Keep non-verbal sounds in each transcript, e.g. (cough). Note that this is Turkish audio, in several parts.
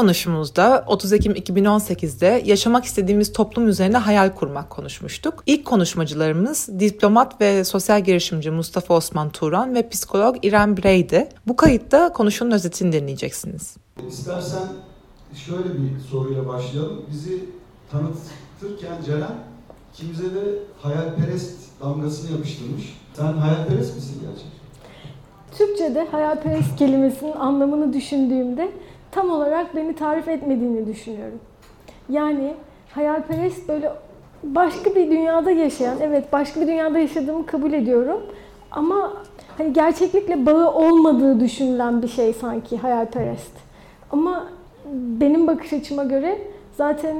konuşmamızda 30 Ekim 2018'de yaşamak istediğimiz toplum üzerine hayal kurmak konuşmuştuk. İlk konuşmacılarımız diplomat ve sosyal girişimci Mustafa Osman Turan ve psikolog İrem Birey'di. Bu kayıtta konuşunun özetini dinleyeceksiniz. İstersen şöyle bir soruyla başlayalım. Bizi tanıtırken Ceren kimse de hayalperest damgasını yapıştırmış. Sen hayalperest misin gerçekten? Türkçe'de hayalperest kelimesinin anlamını düşündüğümde tam olarak beni tarif etmediğini düşünüyorum. Yani hayalperest böyle başka bir dünyada yaşayan, evet başka bir dünyada yaşadığımı kabul ediyorum. Ama hani gerçeklikle bağı olmadığı düşünülen bir şey sanki hayalperest. Ama benim bakış açıma göre zaten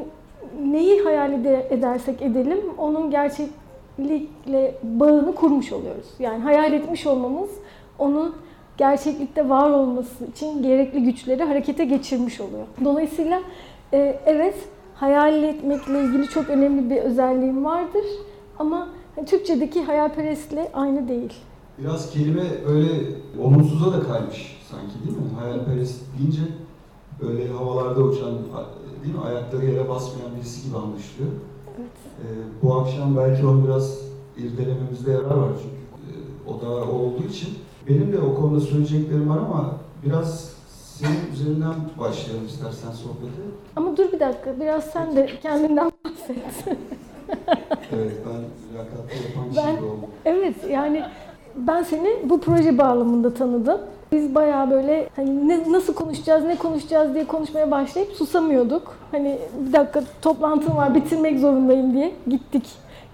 neyi hayal edersek edelim onun gerçeklikle bağını kurmuş oluyoruz. Yani hayal etmiş olmamız onun gerçeklikte var olması için gerekli güçleri harekete geçirmiş oluyor. Dolayısıyla e, evet hayal etmekle ilgili çok önemli bir özelliğim vardır ama Türkçedeki hayalperestle aynı değil. Biraz kelime öyle olumsuza da kaymış sanki değil mi? Hayalperest deyince öyle havalarda uçan, değil mi? Ayakları yere basmayan birisi gibi anlaşılıyor. Evet. Ee, bu akşam belki onu biraz irdelememizde yarar var çünkü e, o da olduğu için. Benim de o konuda söyleyeceklerim var ama biraz senin üzerinden başlayalım istersen sohbete. Ama dur bir dakika, biraz sen de kendinden (laughs) bahset. evet, ben mülakatta yapan ben, gibi oldum. Evet, yani ben seni bu proje bağlamında tanıdım. Biz bayağı böyle hani ne, nasıl konuşacağız, ne konuşacağız diye konuşmaya başlayıp susamıyorduk. Hani bir dakika toplantım var, bitirmek zorundayım diye gittik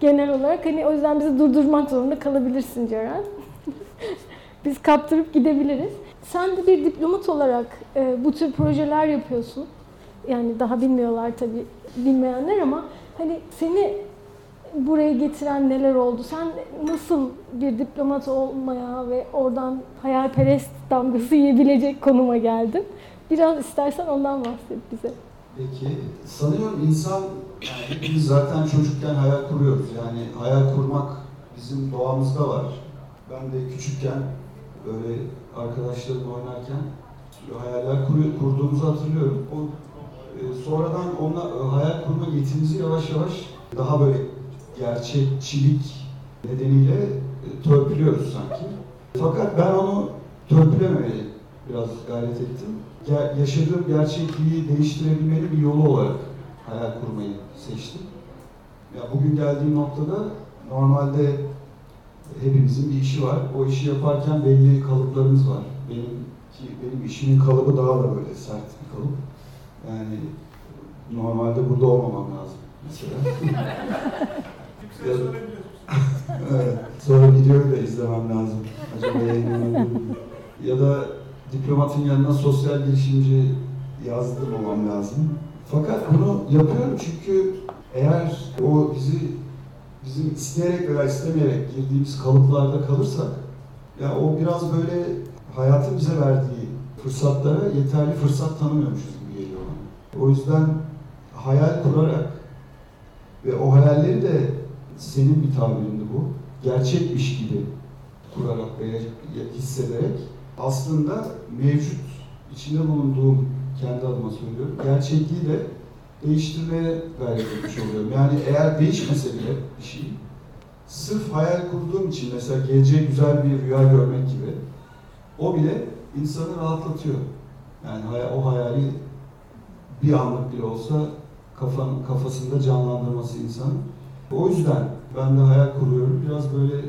genel olarak. Hani o yüzden bizi durdurmak zorunda kalabilirsin Ceren. (laughs) Biz kaptırıp gidebiliriz. Sen de bir diplomat olarak e, bu tür projeler yapıyorsun. Yani daha bilmiyorlar tabii bilmeyenler ama hani seni buraya getiren neler oldu? Sen nasıl bir diplomat olmaya ve oradan hayalperest damgası yiyebilecek konuma geldin? Biraz istersen ondan bahset bize. Peki, sanıyorum insan, yani hepimiz zaten çocukken hayal kuruyoruz. Yani hayal kurmak bizim doğamızda var. Ben de küçükken böyle arkadaşlarımla oynarken hayaller kur, kurduğumuzu hatırlıyorum. O, e, sonradan onunla e, hayal kurma yetimizi yavaş yavaş daha böyle gerçekçilik nedeniyle e, törpülüyoruz sanki. Fakat ben onu törpülememeye biraz gayret ettim. Ger yaşadığım gerçekliği değiştirebilmenin bir yolu olarak hayal kurmayı seçtim. Ya bugün geldiğim noktada normalde hepimizin bir işi var. O işi yaparken belli kalıplarımız var. Benim ki benim işimin kalıbı daha da böyle sert bir kalıp. Yani normalde burada olmamam lazım mesela. (laughs) evet. Sonra videoyu da izlemem lazım. Acaba yayınlanabilir Ya da diplomatın yanına sosyal girişimci yazdırmamam lazım. Fakat bunu yapıyorum çünkü eğer o bizi bizim isteyerek veya istemeyerek girdiğimiz kalıplarda kalırsak ya o biraz böyle hayatın bize verdiği fırsatlara yeterli fırsat tanımıyormuşuz gibi geliyor. O yüzden hayal kurarak ve o hayalleri de senin bir tabirindi bu. Gerçekmiş gibi kurarak veya hissederek aslında mevcut içinde bulunduğum kendi adıma söylüyorum. Gerçekliği de değiştirmeye gayret etmiş oluyorum. Yani eğer değişmese bile bir şey, sırf hayal kurduğum için mesela geleceğe güzel bir rüya görmek gibi, o bile insanı rahatlatıyor. Yani o hayali bir anlık bile olsa kafan, kafasında canlandırması insanın. O yüzden ben de hayal kuruyorum. Biraz böyle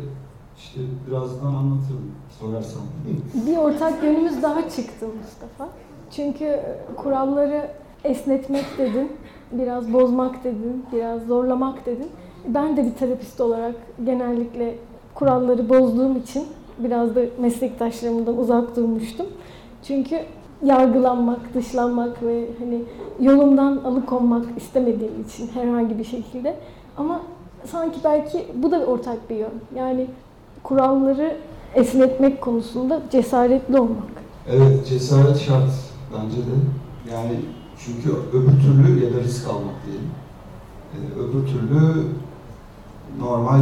işte birazdan anlatırım sorarsan. Bir ortak yönümüz daha çıktı Mustafa. Çünkü kuralları esnetmek dedin, biraz bozmak dedin, biraz zorlamak dedin. Ben de bir terapist olarak genellikle kuralları bozduğum için biraz da meslektaşlarımdan uzak durmuştum. Çünkü yargılanmak, dışlanmak ve hani yolumdan alıkonmak istemediğim için herhangi bir şekilde. Ama sanki belki bu da ortak bir yön. Yani kuralları esnetmek konusunda cesaretli olmak. Evet, cesaret şart bence de. Yani çünkü öbür türlü ya da risk almak diyelim. Ee, öbür türlü normal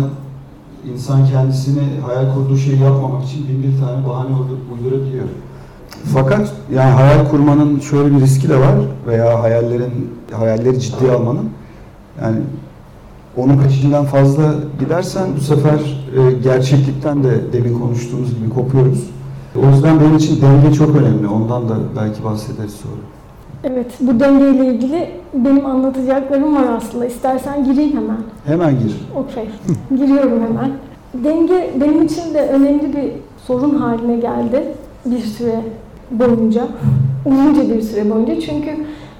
insan kendisini hayal kurduğu şeyi yapmamak için bin bir tane bahane uydurabiliyor. Fakat yani hayal kurmanın şöyle bir riski de var veya hayallerin hayalleri ciddiye almanın yani onun peşinden fazla gidersen bu sefer e, gerçeklikten de demin konuştuğumuz gibi kopuyoruz. O yüzden benim için denge çok önemli. Ondan da belki bahsederiz sonra. Evet, bu dengeyle ilgili benim anlatacaklarım var aslında. İstersen gireyim hemen. Hemen gir. Okey, giriyorum hemen. Denge benim için de önemli bir sorun haline geldi bir süre boyunca. Uzunca bir süre boyunca. Çünkü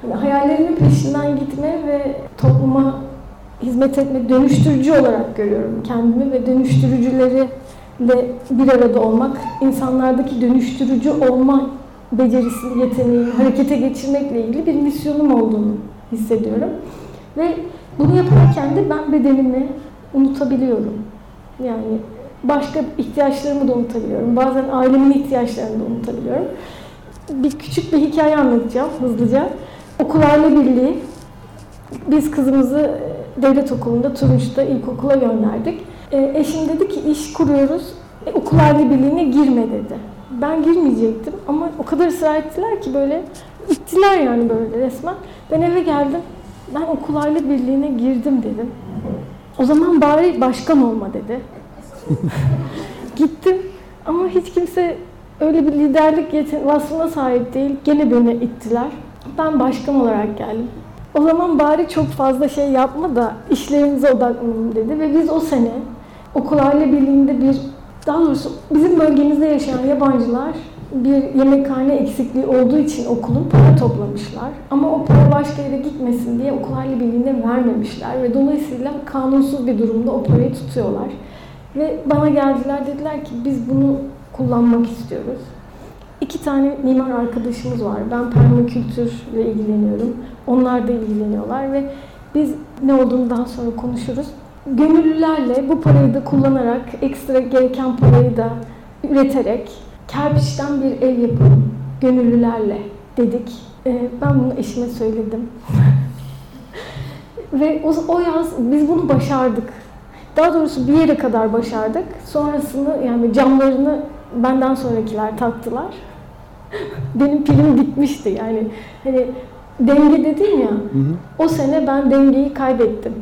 hani hayallerimin peşinden gitme ve topluma hizmet etme, dönüştürücü olarak görüyorum kendimi ve dönüştürücüleri de bir arada olmak, insanlardaki dönüştürücü olma becerisini, yeteneğini harekete geçirmekle ilgili bir misyonum olduğunu hissediyorum. Ve bunu yaparken de ben bedenimi unutabiliyorum. Yani başka ihtiyaçlarımı da unutabiliyorum. Bazen ailemin ihtiyaçlarını da unutabiliyorum. Bir küçük bir hikaye anlatacağım hızlıca. Okullarla Birliği biz kızımızı devlet okulunda Turunç'ta ilkokula gönderdik. E, eşim dedi ki iş kuruyoruz, e, okullarla birliğine girme dedi. Ben girmeyecektim ama o kadar ısrar ettiler ki böyle ittiler yani böyle resmen. Ben eve geldim, ben okullarla birliğine girdim dedim. O zaman bari başkan olma dedi. (laughs) Gittim ama hiç kimse öyle bir liderlik yeten vasfına sahip değil. Gene beni ittiler. Ben başkan olarak geldim. O zaman bari çok fazla şey yapma da işlerimize odaklanalım dedi ve biz o sene okul aile birliğinde bir daha doğrusu bizim bölgemizde yaşayan yabancılar bir yemekhane eksikliği olduğu için okulun para toplamışlar. Ama o para başka yere gitmesin diye okul aile birliğine vermemişler ve dolayısıyla kanunsuz bir durumda o parayı tutuyorlar. Ve bana geldiler dediler ki biz bunu kullanmak istiyoruz. İki tane mimar arkadaşımız var. Ben permakültürle ilgileniyorum. Onlar da ilgileniyorlar ve biz ne olduğunu daha sonra konuşuruz. Gönüllülerle bu parayı da kullanarak, ekstra gereken parayı da üreterek kerpiçten bir ev yapalım gönüllülerle dedik. Ee, ben bunu eşime söyledim. (laughs) ve o, o yaz biz bunu başardık. Daha doğrusu bir yere kadar başardık. Sonrasını yani camlarını benden sonrakiler taktılar. (laughs) Benim pilim bitmişti yani. Hani denge dedin ya. Hı hı. O sene ben dengeyi kaybettim.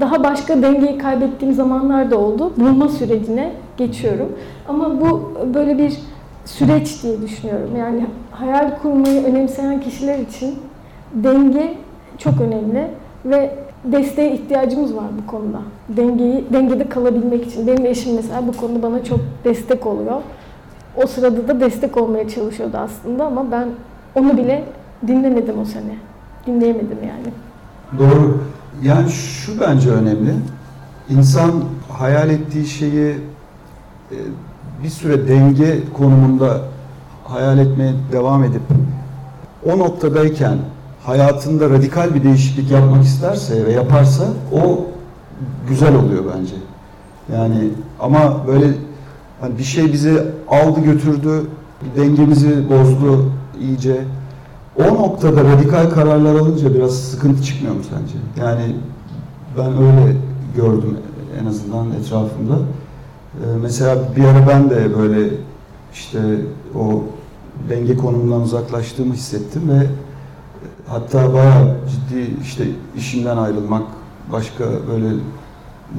Daha başka dengeyi kaybettiğim zamanlar da oldu. Bulma sürecine geçiyorum. Ama bu böyle bir süreç diye düşünüyorum. Yani hayal kurmayı önemseyen kişiler için denge çok önemli ve desteğe ihtiyacımız var bu konuda. Dengeyi dengede kalabilmek için. Benim eşim mesela bu konuda bana çok destek oluyor. O sırada da destek olmaya çalışıyordu aslında ama ben onu bile dinlemedim o sene. Dinleyemedim yani. Doğru. Yani şu bence önemli. İnsan hayal ettiği şeyi e, bir süre denge konumunda hayal etmeye devam edip o noktadayken hayatında radikal bir değişiklik yapmak isterse ve yaparsa o güzel oluyor bence. Yani ama böyle hani bir şey bizi aldı götürdü, dengemizi bozdu iyice. O noktada radikal kararlar alınca biraz sıkıntı çıkmıyor mu sence? Yani ben öyle gördüm en azından etrafımda. Ee, mesela bir ara ben de böyle işte o denge konumundan uzaklaştığımı hissettim ve Hatta bayağı ciddi işte işimden ayrılmak, başka böyle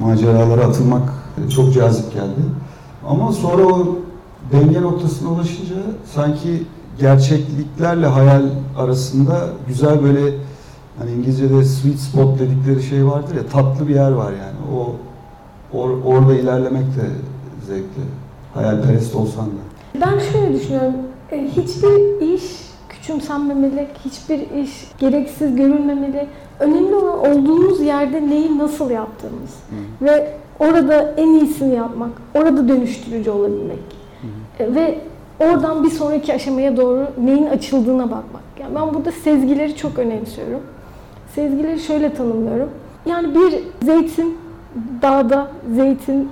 maceralara atılmak çok cazip geldi. Ama sonra o denge noktasına ulaşınca sanki gerçekliklerle hayal arasında güzel böyle hani İngilizce'de sweet spot dedikleri şey vardır ya tatlı bir yer var yani. O or, orada ilerlemek de zevkli. Hayalperest olsan da. Ben şöyle düşünüyorum. E, hiçbir iş küçümsenmemeli, hiçbir iş gereksiz görülmemeli. Önemli olan olduğumuz yerde neyi nasıl yaptığımız Hı. ve orada en iyisini yapmak, orada dönüştürücü olabilmek Hı. E, ve oradan bir sonraki aşamaya doğru neyin açıldığına bakmak. Yani ben burada sezgileri çok önemsiyorum. Sezgileri şöyle tanımlıyorum. Yani bir zeytin dağda zeytin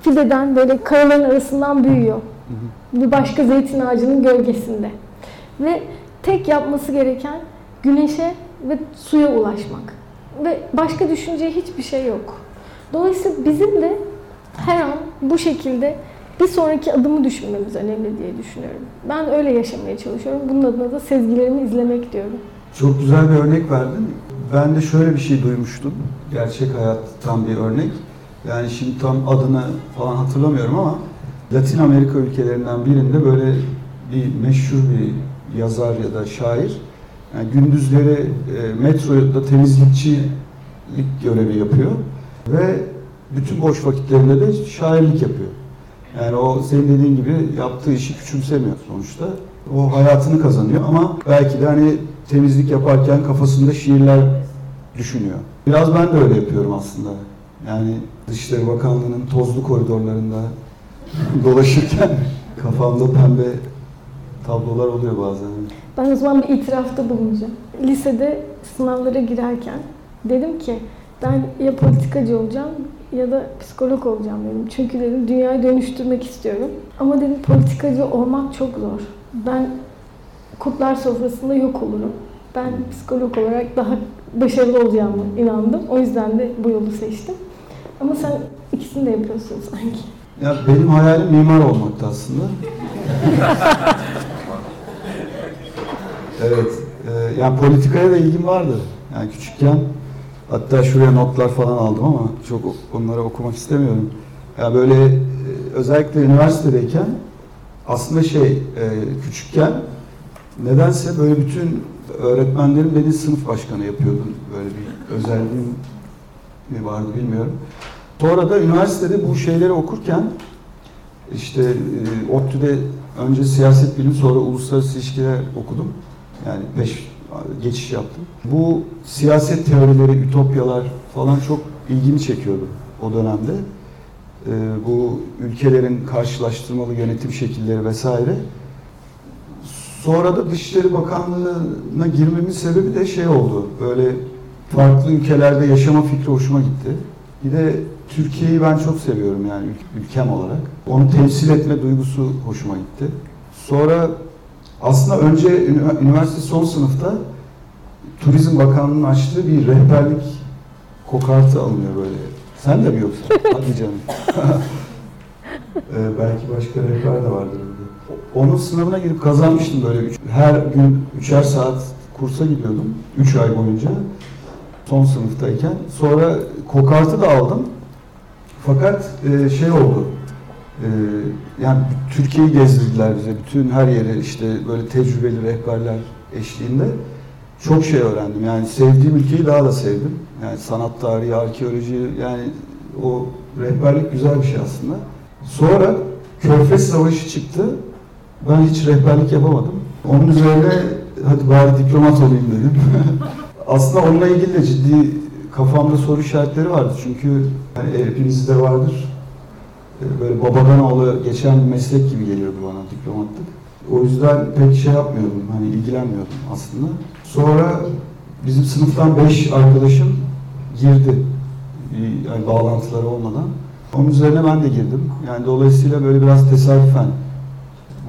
fideden böyle kayaların arasından büyüyor. Bir başka zeytin ağacının gölgesinde. Ve Tek yapması gereken güneşe ve suya ulaşmak. Ve başka düşüneceği hiçbir şey yok. Dolayısıyla bizim de her an bu şekilde bir sonraki adımı düşünmemiz önemli diye düşünüyorum. Ben öyle yaşamaya çalışıyorum. Bunun adına da sezgilerimi izlemek diyorum. Çok güzel bir örnek verdin. Ben de şöyle bir şey duymuştum. Gerçek hayattan bir örnek. Yani şimdi tam adını falan hatırlamıyorum ama Latin Amerika ülkelerinden birinde böyle bir meşhur bir yazar ya da şair yani gündüzleri e, metroda temizlikçilik görevi yapıyor ve bütün boş vakitlerinde de şairlik yapıyor. Yani o senin dediğin gibi yaptığı işi küçümsemiyor sonuçta. O hayatını kazanıyor ama belki de hani temizlik yaparken kafasında şiirler düşünüyor. Biraz ben de öyle yapıyorum aslında. Yani Dışişleri Bakanlığı'nın tozlu koridorlarında (laughs) dolaşırken kafamda pembe tablolar oluyor bazen. Ben o zaman bir itirafta bulunacağım. Lisede sınavlara girerken dedim ki ben ya politikacı olacağım ya da psikolog olacağım dedim. Çünkü dedim dünyayı dönüştürmek istiyorum. Ama dedim politikacı olmak çok zor. Ben kurtlar sofrasında yok olurum. Ben psikolog olarak daha başarılı olacağımı inandım. O yüzden de bu yolu seçtim. Ama sen ikisini de yapıyorsun sanki. Ya benim hayalim mimar olmaktı aslında. (laughs) evet. E, yani politikaya da ilgim vardı. Yani küçükken hatta şuraya notlar falan aldım ama çok onları okumak istemiyorum. Ya yani böyle e, özellikle üniversitedeyken aslında şey e, küçükken nedense böyle bütün öğretmenlerim beni sınıf başkanı yapıyordu. Böyle bir özelliğim mi vardı bilmiyorum. Sonra da üniversitede bu şeyleri okurken işte e, ODTÜ'de önce siyaset bilimi sonra uluslararası ilişkiler okudum. Yani beş geçiş yaptım. Bu siyaset teorileri, ütopyalar falan çok ilgimi çekiyordu o dönemde. E, bu ülkelerin karşılaştırmalı yönetim şekilleri vesaire. Sonra da Dışişleri Bakanlığı'na girmemin sebebi de şey oldu. Böyle farklı ülkelerde yaşama fikri hoşuma gitti. Bir de Türkiye'yi ben çok seviyorum yani ülkem olarak. Onu temsil etme duygusu hoşuma gitti. Sonra aslında önce üniversite son sınıfta Turizm Bakanlığı'nın açtığı bir rehberlik kokartı alınıyor böyle. Sen de mi yoksa? (laughs) Hadi canım. (laughs) ee, belki başka rehber de vardır. Onun sınavına girip kazanmıştım böyle. Üç, her gün üçer saat kursa gidiyordum. Üç ay boyunca. Son sınıftayken. Sonra kokartı da aldım. Fakat e, şey oldu. E, yani Türkiye'yi gezdirdiler bize. Bütün her yere işte böyle tecrübeli rehberler eşliğinde çok şey öğrendim. Yani sevdiğim ülkeyi daha da sevdim. Yani sanat tarihi, arkeoloji yani o rehberlik güzel bir şey aslında. Sonra Körfez Savaşı çıktı. Ben hiç rehberlik yapamadım. Onun üzerine hadi bari diplomat olayım dedim. (laughs) aslında onunla ilgili de ciddi kafamda soru işaretleri vardı. Çünkü yani hepimizde vardır. Ee, böyle babadan oğlu geçen meslek gibi geliyordu bana diplomatlık. O yüzden pek şey yapmıyordum, hani ilgilenmiyordum aslında. Sonra bizim sınıftan beş arkadaşım girdi. Yani bağlantıları olmadan. Onun üzerine ben de girdim. Yani dolayısıyla böyle biraz tesadüfen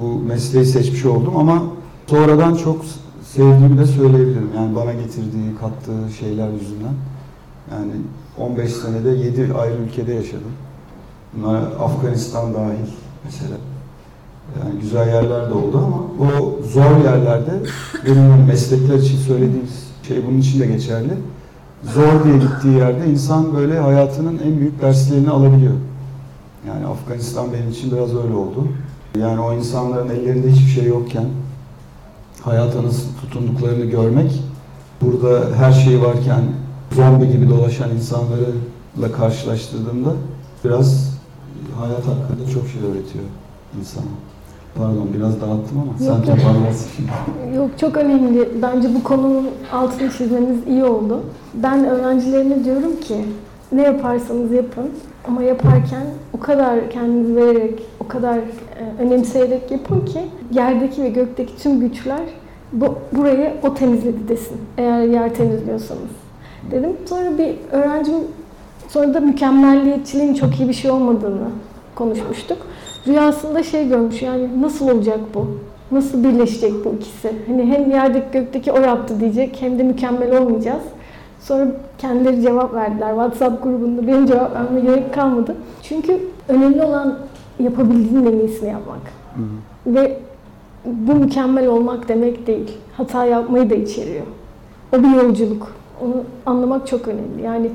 bu mesleği seçmiş oldum ama sonradan çok sevdiğimi de söyleyebilirim. Yani bana getirdiği, kattığı şeyler yüzünden. Yani 15 senede 7 ayrı ülkede yaşadım. Bunlar Afganistan dahil mesela. Yani güzel yerler de oldu ama o zor yerlerde benim meslekler için söylediğimiz şey bunun için de geçerli. Zor diye gittiği yerde insan böyle hayatının en büyük derslerini alabiliyor. Yani Afganistan benim için biraz öyle oldu. Yani o insanların ellerinde hiçbir şey yokken hayata nasıl tutunduklarını görmek, burada her şey varken zombi gibi dolaşan insanlarla karşılaştırdığımda biraz hayat hakkında çok şey öğretiyor insana. Pardon biraz dağıttım ama yok, sen toparlarsın (laughs) Yok çok önemli. Bence bu konunun altını çizmeniz iyi oldu. Ben öğrencilerime diyorum ki ne yaparsanız yapın ama yaparken o kadar kendinizi vererek, o kadar e, önemseyerek yapın ki yerdeki ve gökteki tüm güçler bu, burayı o temizledi desin. Eğer yer temizliyorsanız. Dedim. Sonra bir öğrencim sonra da mükemmelliyetçiliğin çok iyi bir şey olmadığını konuşmuştuk. Rüyasında şey görmüş yani nasıl olacak bu? Nasıl birleşecek bu ikisi? Hani hem yerdeki gökteki o yaptı diyecek hem de mükemmel olmayacağız. Sonra kendileri cevap verdiler WhatsApp grubunda. Benim cevap vermeme gerek kalmadı. Çünkü önemli olan yapabildiğinin en iyisini yapmak. Hı. Ve bu mükemmel olmak demek değil. Hata yapmayı da içeriyor. O bir yolculuk. Onu anlamak çok önemli. Yani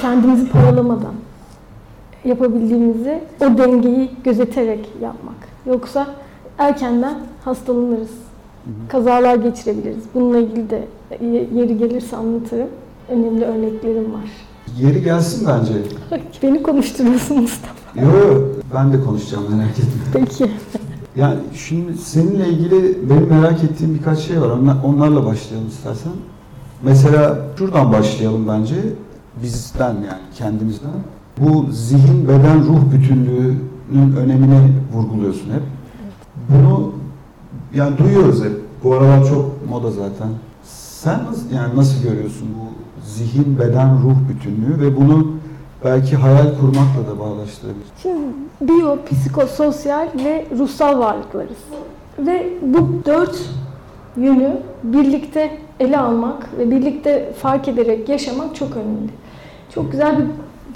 kendimizi paralamadan yapabildiğimizi o dengeyi gözeterek yapmak. Yoksa erkenden hastalanırız. Kazalar geçirebiliriz. Bununla ilgili de yeri gelirse anlatırım. Önemli örneklerim var. Yeri gelsin bence. (laughs) Beni konuşturuyorsun Mustafa. Yok ben de konuşacağım merak etme. Peki. Yani şimdi seninle ilgili benim merak ettiğim birkaç şey var. Onlarla başlayalım istersen. Mesela şuradan başlayalım bence. Bizden yani kendimizden. Bu zihin, beden, ruh bütünlüğünün önemini vurguluyorsun hep. Bunu yani duyuyoruz hep. Bu aralar çok moda zaten. Sen nasıl, yani nasıl görüyorsun bu zihin, beden, ruh bütünlüğü ve bunu belki hayal kurmakla da bağlaştırabilir. Şimdi biyo, psikososyal ve ruhsal varlıklarız. Ve bu dört yönü birlikte ele almak ve birlikte fark ederek yaşamak çok önemli. Çok güzel bir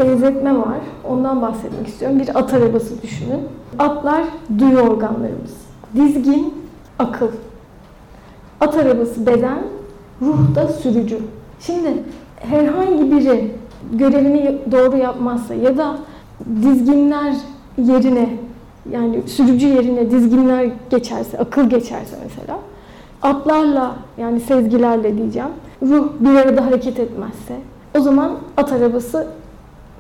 benzetme var. Ondan bahsetmek istiyorum. Bir at arabası düşünün. Atlar duyu organlarımız. Dizgin, akıl. At arabası beden, ruh da sürücü. Şimdi herhangi biri görevini doğru yapmazsa ya da dizginler yerine yani sürücü yerine dizginler geçerse, akıl geçerse mesela atlarla yani sezgilerle diyeceğim ruh bir arada hareket etmezse o zaman at arabası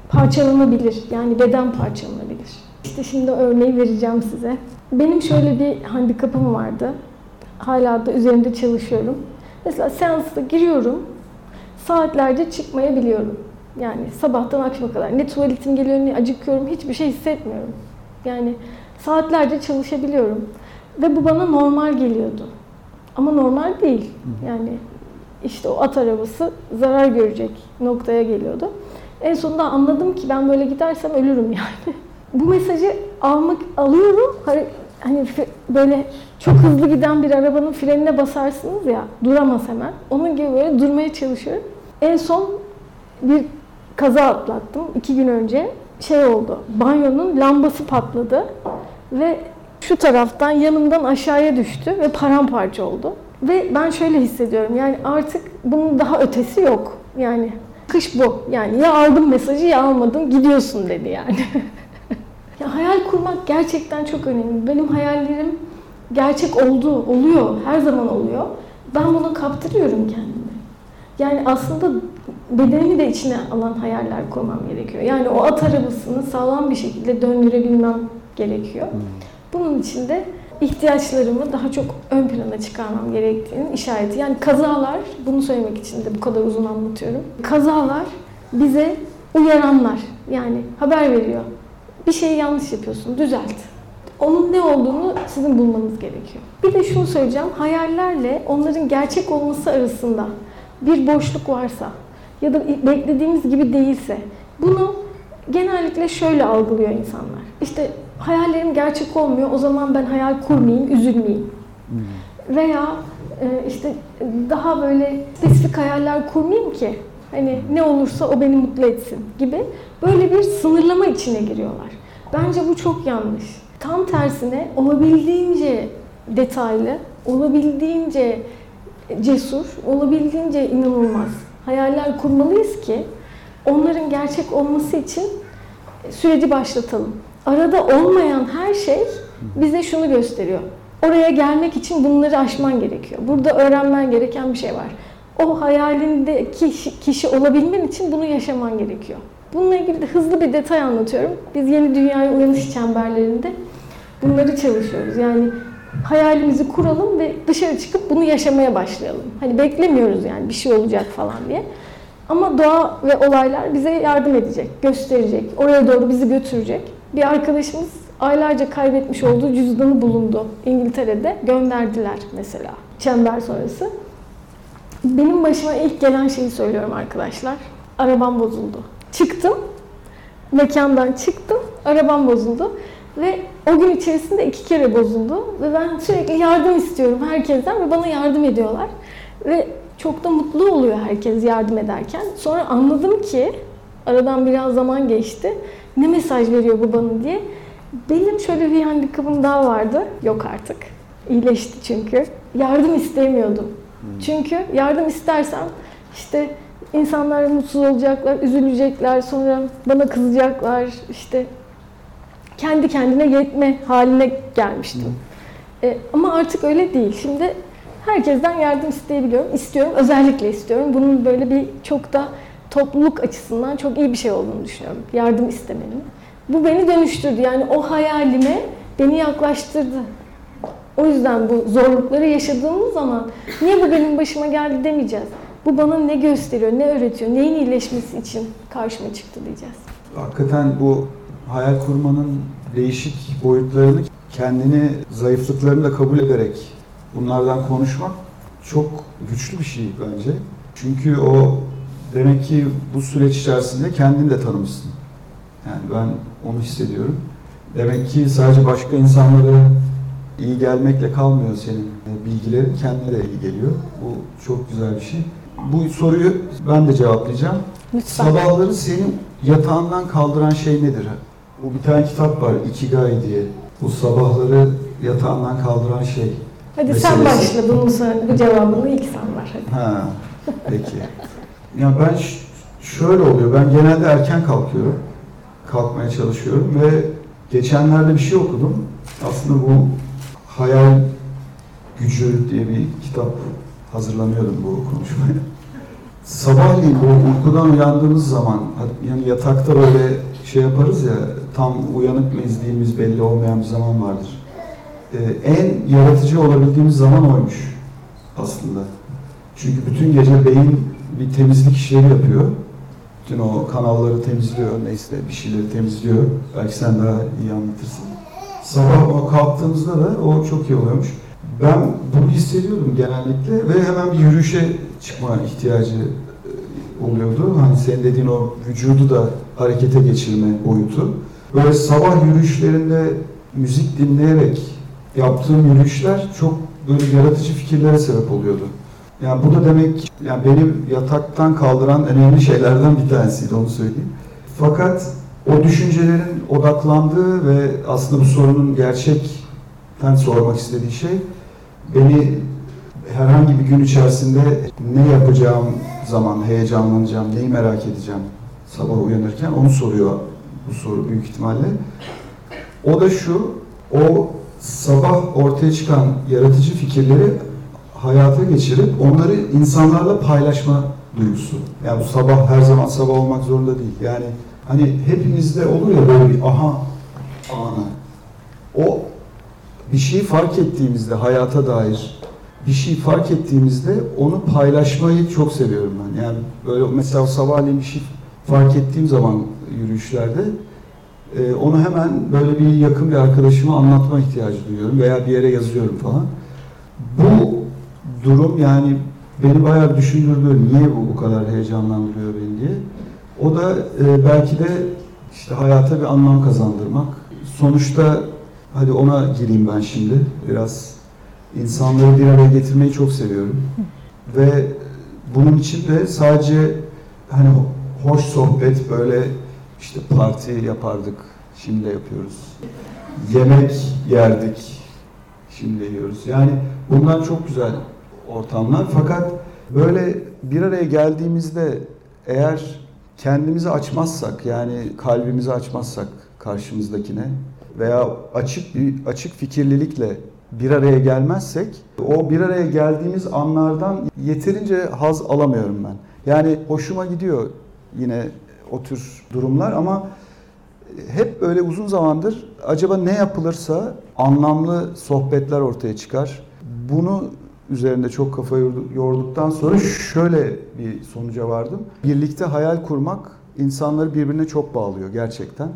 parçalanabilir. Yani beden parçalanabilir. İşte şimdi örneği vereceğim size. Benim şöyle bir handikapım vardı. Hala da üzerinde çalışıyorum. Mesela seansta giriyorum. Saatlerce çıkmayabiliyorum. Yani sabahtan akşama kadar. Ne tuvaletim geliyor ne acıkıyorum. Hiçbir şey hissetmiyorum. Yani saatlerce çalışabiliyorum. Ve bu bana normal geliyordu. Ama normal değil. Yani işte o at arabası zarar görecek noktaya geliyordu. En sonunda anladım ki ben böyle gidersem ölürüm yani. (laughs) Bu mesajı almak alıyorum. Hani böyle çok hızlı giden bir arabanın frenine basarsınız ya, duramaz hemen. Onun gibi böyle durmaya çalışıyorum. En son bir kaza atlattım iki gün önce. Şey oldu, banyonun lambası patladı ve şu taraftan yanımdan aşağıya düştü ve paramparça oldu. Ve ben şöyle hissediyorum yani artık bunun daha ötesi yok. Yani kış bu. Yani ya aldım mesajı ya almadım gidiyorsun dedi yani. (laughs) ya hayal kurmak gerçekten çok önemli. Benim hayallerim gerçek oldu, oluyor. Her zaman oluyor. Ben bunu kaptırıyorum kendime. Yani aslında bedenimi de içine alan hayaller kurmam gerekiyor. Yani o at arabasını sağlam bir şekilde döndürebilmem gerekiyor. Hmm. Bunun için de ihtiyaçlarımı daha çok ön plana çıkarmam gerektiğinin işareti. Yani kazalar, bunu söylemek için de bu kadar uzun anlatıyorum. Kazalar bize uyaranlar. Yani haber veriyor. Bir şeyi yanlış yapıyorsun, düzelt. Onun ne olduğunu sizin bulmanız gerekiyor. Bir de şunu söyleyeceğim. Hayallerle onların gerçek olması arasında bir boşluk varsa ya da beklediğimiz gibi değilse bunu genellikle şöyle algılıyor insanlar. İşte hayallerim gerçek olmuyor. O zaman ben hayal kurmayayım, üzülmeyeyim. Hmm. Veya e, işte daha böyle spesifik hayaller kurmayayım ki hani ne olursa o beni mutlu etsin gibi böyle bir sınırlama içine giriyorlar. Bence bu çok yanlış. Tam tersine olabildiğince detaylı, olabildiğince cesur, olabildiğince inanılmaz hayaller kurmalıyız ki onların gerçek olması için süreci başlatalım arada olmayan her şey bize şunu gösteriyor. Oraya gelmek için bunları aşman gerekiyor. Burada öğrenmen gereken bir şey var. O hayalindeki kişi olabilmen için bunu yaşaman gerekiyor. Bununla ilgili de hızlı bir detay anlatıyorum. Biz yeni dünyaya uyanış çemberlerinde bunları çalışıyoruz. Yani hayalimizi kuralım ve dışarı çıkıp bunu yaşamaya başlayalım. Hani beklemiyoruz yani bir şey olacak falan diye. Ama doğa ve olaylar bize yardım edecek, gösterecek, oraya doğru bizi götürecek. Bir arkadaşımız aylarca kaybetmiş olduğu cüzdanı bulundu İngiltere'de. Gönderdiler mesela çember sonrası. Benim başıma ilk gelen şeyi söylüyorum arkadaşlar. Arabam bozuldu. Çıktım, mekandan çıktım, arabam bozuldu. Ve o gün içerisinde iki kere bozuldu. Ve ben sürekli yardım istiyorum herkesten ve bana yardım ediyorlar. Ve çok da mutlu oluyor herkes yardım ederken. Sonra anladım ki, aradan biraz zaman geçti ne mesaj veriyor bu bana diye. Benim şöyle bir handikapım daha vardı. Yok artık. İyileşti çünkü. Yardım istemiyordum. Çünkü yardım istersem işte insanlar mutsuz olacaklar, üzülecekler, sonra bana kızacaklar. işte kendi kendine yetme haline gelmiştim. E, ama artık öyle değil. Şimdi herkesten yardım isteyebiliyorum. İstiyorum, özellikle istiyorum. Bunun böyle bir çok da topluluk açısından çok iyi bir şey olduğunu düşünüyorum. Yardım istemenin. Bu beni dönüştürdü. Yani o hayalime beni yaklaştırdı. O yüzden bu zorlukları yaşadığımız zaman niye bu benim başıma geldi demeyeceğiz. Bu bana ne gösteriyor, ne öğretiyor, neyin iyileşmesi için karşıma çıktı diyeceğiz. Hakikaten bu hayal kurmanın değişik boyutlarını kendini zayıflıklarını da kabul ederek bunlardan konuşmak çok güçlü bir şey bence. Çünkü o demek ki bu süreç içerisinde kendini de tanımışsın. Yani ben onu hissediyorum. Demek ki sadece başka insanlara iyi gelmekle kalmıyor senin bilgilerin, kendine de iyi geliyor. Bu çok güzel bir şey. Bu soruyu ben de cevaplayacağım. Lütfen. Sabahları seni yatağından kaldıran şey nedir? Bu bir tane kitap var, Ikigai diye. Bu sabahları yatağından kaldıran şey. Hadi sen meselesi. başla bunun bu cevabını ilk sen ver hadi. Ha, peki. Ya ben şöyle oluyor, ben genelde erken kalkıyorum. Kalkmaya çalışıyorum ve geçenlerde bir şey okudum. Aslında bu Hayal Gücü diye bir kitap hazırlanıyordum bu konuşmaya. (laughs) Sabahleyin o uykudan uyandığımız zaman yani yatakta böyle şey yaparız ya tam uyanık mıyız değil miyiz belli olmayan bir zaman vardır. Ee, en yaratıcı olabildiğimiz zaman oymuş aslında. Çünkü bütün gece beyin bir temizlik işleri yapıyor. Bütün o kanalları temizliyor, neyse bir şeyleri temizliyor. Belki sen daha iyi anlatırsın. Sabah o kalktığımızda da o çok iyi oluyormuş. Ben bunu hissediyordum genellikle ve hemen bir yürüyüşe çıkma ihtiyacı e, oluyordu. Hani senin dediğin o vücudu da harekete geçirme boyutu. Böyle sabah yürüyüşlerinde müzik dinleyerek yaptığım yürüyüşler çok böyle yaratıcı fikirlere sebep oluyordu. Yani bu da demek yani benim yataktan kaldıran önemli şeylerden bir tanesiydi onu söyleyeyim. Fakat o düşüncelerin odaklandığı ve aslında bu sorunun gerçekten sormak istediği şey beni herhangi bir gün içerisinde ne yapacağım zaman heyecanlanacağım, neyi merak edeceğim sabah uyanırken onu soruyor bu soru büyük ihtimalle. O da şu, o sabah ortaya çıkan yaratıcı fikirleri hayata geçirip onları insanlarla paylaşma duygusu. Yani bu sabah her zaman sabah olmak zorunda değil. Yani hani hepimizde olur ya böyle bir aha anı. O bir şeyi fark ettiğimizde hayata dair bir şey fark ettiğimizde onu paylaşmayı çok seviyorum ben. Yani böyle mesela sabahleyin bir şey fark ettiğim zaman yürüyüşlerde e, onu hemen böyle bir yakın bir arkadaşıma anlatma ihtiyacı duyuyorum veya bir yere yazıyorum falan. Bu durum yani beni bayağı düşündürdü. Niye bu bu kadar heyecanlandırıyor beni diye. O da e, belki de işte hayata bir anlam kazandırmak. Sonuçta hadi ona gireyim ben şimdi. Biraz insanları bir araya getirmeyi çok seviyorum. Ve bunun için de sadece hani hoş sohbet böyle işte parti yapardık. Şimdi de yapıyoruz. Yemek yerdik. Şimdi yiyoruz. Yani bunlar çok güzel ortamlar. Fakat böyle bir araya geldiğimizde eğer kendimizi açmazsak yani kalbimizi açmazsak karşımızdakine veya açık bir açık fikirlilikle bir araya gelmezsek o bir araya geldiğimiz anlardan yeterince haz alamıyorum ben. Yani hoşuma gidiyor yine o tür durumlar ama hep böyle uzun zamandır acaba ne yapılırsa anlamlı sohbetler ortaya çıkar. Bunu üzerinde çok kafa yorduktan sonra şöyle bir sonuca vardım. Birlikte hayal kurmak insanları birbirine çok bağlıyor gerçekten.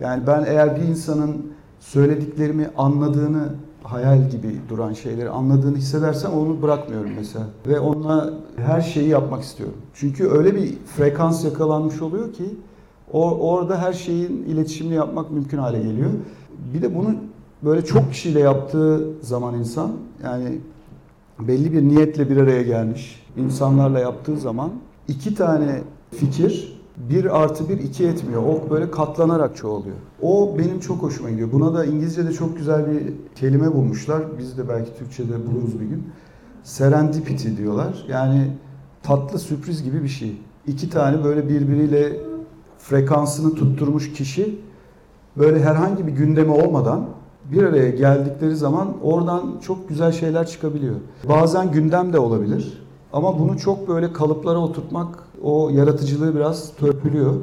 Yani ben eğer bir insanın söylediklerimi anladığını, hayal gibi duran şeyleri anladığını hissedersem onu bırakmıyorum mesela. Ve onunla her şeyi yapmak istiyorum. Çünkü öyle bir frekans yakalanmış oluyor ki orada her şeyin iletişimini yapmak mümkün hale geliyor. Bir de bunu böyle çok kişiyle yaptığı zaman insan yani belli bir niyetle bir araya gelmiş insanlarla yaptığı zaman iki tane fikir bir artı bir iki etmiyor. O böyle katlanarak çoğalıyor. O benim çok hoşuma gidiyor. Buna da İngilizce'de çok güzel bir kelime bulmuşlar. Biz de belki Türkçe'de buluruz bir gün. Serendipity diyorlar. Yani tatlı sürpriz gibi bir şey. İki tane böyle birbiriyle frekansını tutturmuş kişi böyle herhangi bir gündemi olmadan bir araya geldikleri zaman oradan çok güzel şeyler çıkabiliyor. Bazen gündem de olabilir. Ama bunu çok böyle kalıplara oturtmak o yaratıcılığı biraz törpülüyor.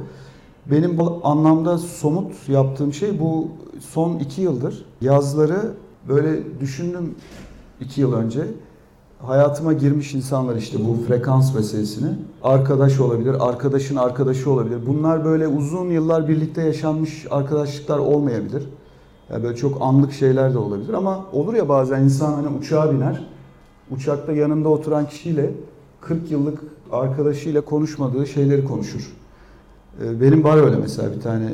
Benim bu anlamda somut yaptığım şey bu son iki yıldır yazları böyle düşündüm iki yıl önce. Hayatıma girmiş insanlar işte bu frekans meselesini. Arkadaş olabilir, arkadaşın arkadaşı olabilir. Bunlar böyle uzun yıllar birlikte yaşanmış arkadaşlıklar olmayabilir. Yani böyle çok anlık şeyler de olabilir ama olur ya bazen insan hani uçağa biner. Uçakta yanında oturan kişiyle 40 yıllık arkadaşıyla konuşmadığı şeyleri konuşur. Ee, benim var öyle mesela bir tane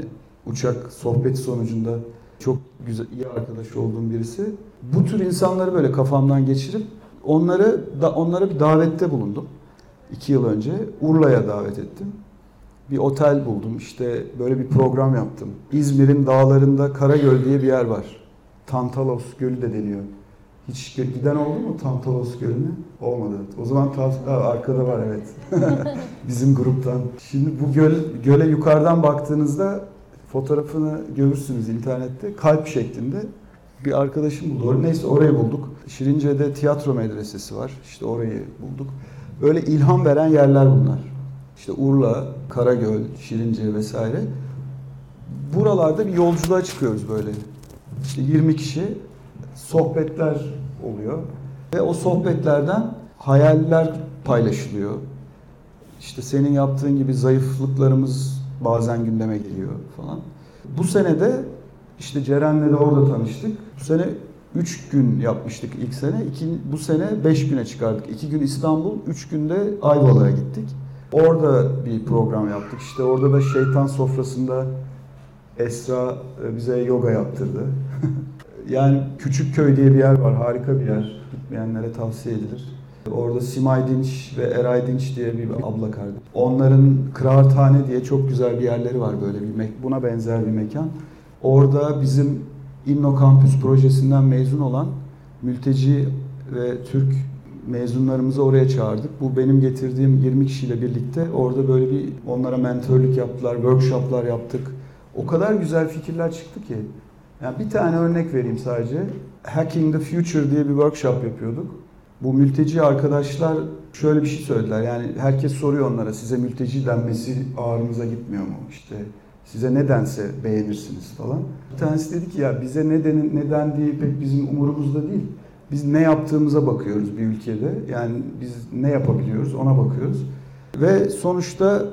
uçak sohbeti sonucunda çok güzel iyi arkadaş olduğum birisi. Bu tür insanları böyle kafamdan geçirip onları da onlara bir davette bulundum. iki yıl önce Urla'ya davet ettim. Bir otel buldum. işte böyle bir program yaptım. İzmir'in dağlarında Karagöl diye bir yer var. Tantalos Gölü de deniyor. Hiç giden oldu mu Tantalos Gölü'ne? Olmadı. O zaman ta, arkada var evet. (laughs) Bizim gruptan. Şimdi bu göl, göle yukarıdan baktığınızda fotoğrafını görürsünüz internette. Kalp şeklinde bir arkadaşım buldu. Neyse orayı bulduk. Şirince'de tiyatro medresesi var. İşte orayı bulduk. Böyle ilham veren yerler bunlar. İşte Urla, Karagöl, Şirince vesaire. Buralarda bir yolculuğa çıkıyoruz böyle. İşte 20 kişi sohbetler oluyor. Ve o sohbetlerden hayaller paylaşılıyor. İşte senin yaptığın gibi zayıflıklarımız bazen gündeme geliyor falan. Bu sene de işte Ceren'le de orada tanıştık. Bu sene 3 gün yapmıştık ilk sene. İki, bu sene 5 güne çıkardık. 2 gün İstanbul, 3 günde Ayvalık'a gittik. Orada bir program yaptık. İşte orada da şeytan sofrasında Esra e, bize yoga yaptırdı. (laughs) yani Küçük Köy diye bir yer var. Harika bir yer. Gitmeyenlere tavsiye edilir. Orada Simay Dinç ve Eray Dinç diye bir abla kardeş. Onların Kıraathane diye çok güzel bir yerleri var böyle bir buna benzer bir mekan. Orada bizim İnno Campus projesinden mezun olan mülteci ve Türk mezunlarımızı oraya çağırdık. Bu benim getirdiğim 20 kişiyle birlikte orada böyle bir onlara mentörlük yaptılar, workshoplar yaptık. O kadar güzel fikirler çıktı ki. Yani bir tane örnek vereyim sadece. Hacking the Future diye bir workshop yapıyorduk. Bu mülteci arkadaşlar şöyle bir şey söylediler. Yani herkes soruyor onlara size mülteci denmesi ağrınıza gitmiyor mu? İşte size nedense beğenirsiniz falan. Bir tanesi dedi ki ya bize neden, neden diye pek bizim umurumuzda değil. Biz ne yaptığımıza bakıyoruz bir ülkede. Yani biz ne yapabiliyoruz ona bakıyoruz. Ve sonuçta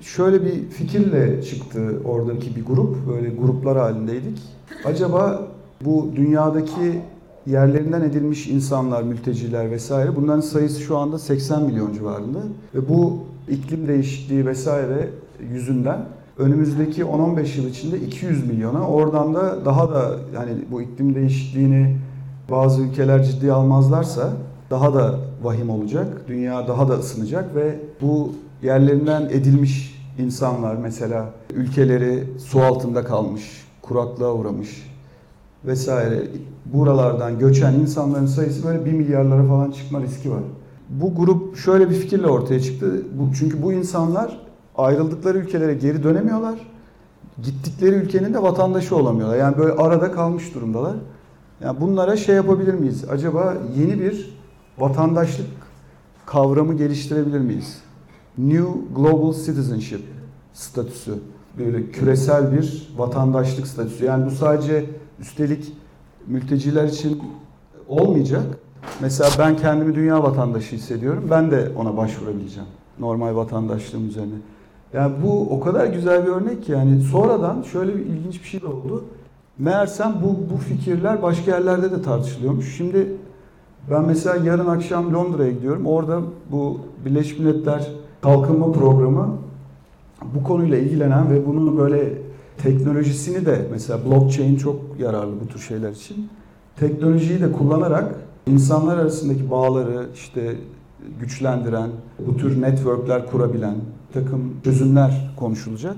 şöyle bir fikirle çıktı oradaki bir grup. Böyle gruplar halindeydik. Acaba bu dünyadaki yerlerinden edilmiş insanlar, mülteciler vesaire bunların sayısı şu anda 80 milyon civarında. Ve bu iklim değişikliği vesaire yüzünden önümüzdeki 10-15 yıl içinde 200 milyona oradan da daha da yani bu iklim değişikliğini bazı ülkeler ciddiye almazlarsa daha da vahim olacak. Dünya daha da ısınacak ve bu yerlerinden edilmiş insanlar mesela ülkeleri su altında kalmış, kuraklığa uğramış vesaire buralardan göçen insanların sayısı böyle 1 milyarlara falan çıkma riski var. Bu grup şöyle bir fikirle ortaya çıktı. Çünkü bu insanlar ayrıldıkları ülkelere geri dönemiyorlar. Gittikleri ülkenin de vatandaşı olamıyorlar. Yani böyle arada kalmış durumdalar. Yani bunlara şey yapabilir miyiz? Acaba yeni bir vatandaşlık kavramı geliştirebilir miyiz? New Global Citizenship statüsü. Böyle küresel bir vatandaşlık statüsü. Yani bu sadece üstelik mülteciler için olmayacak. Mesela ben kendimi dünya vatandaşı hissediyorum. Ben de ona başvurabileceğim. Normal vatandaşlığım üzerine. Yani bu o kadar güzel bir örnek ki yani sonradan şöyle bir ilginç bir şey de oldu. Meğersem bu, bu fikirler başka yerlerde de tartışılıyormuş. Şimdi ben mesela yarın akşam Londra'ya gidiyorum. Orada bu Birleşmiş Milletler Kalkınma Programı bu konuyla ilgilenen ve bunun böyle teknolojisini de mesela blockchain çok yararlı bu tür şeyler için. Teknolojiyi de kullanarak insanlar arasındaki bağları işte güçlendiren, bu tür networkler kurabilen, takım çözümler konuşulacak.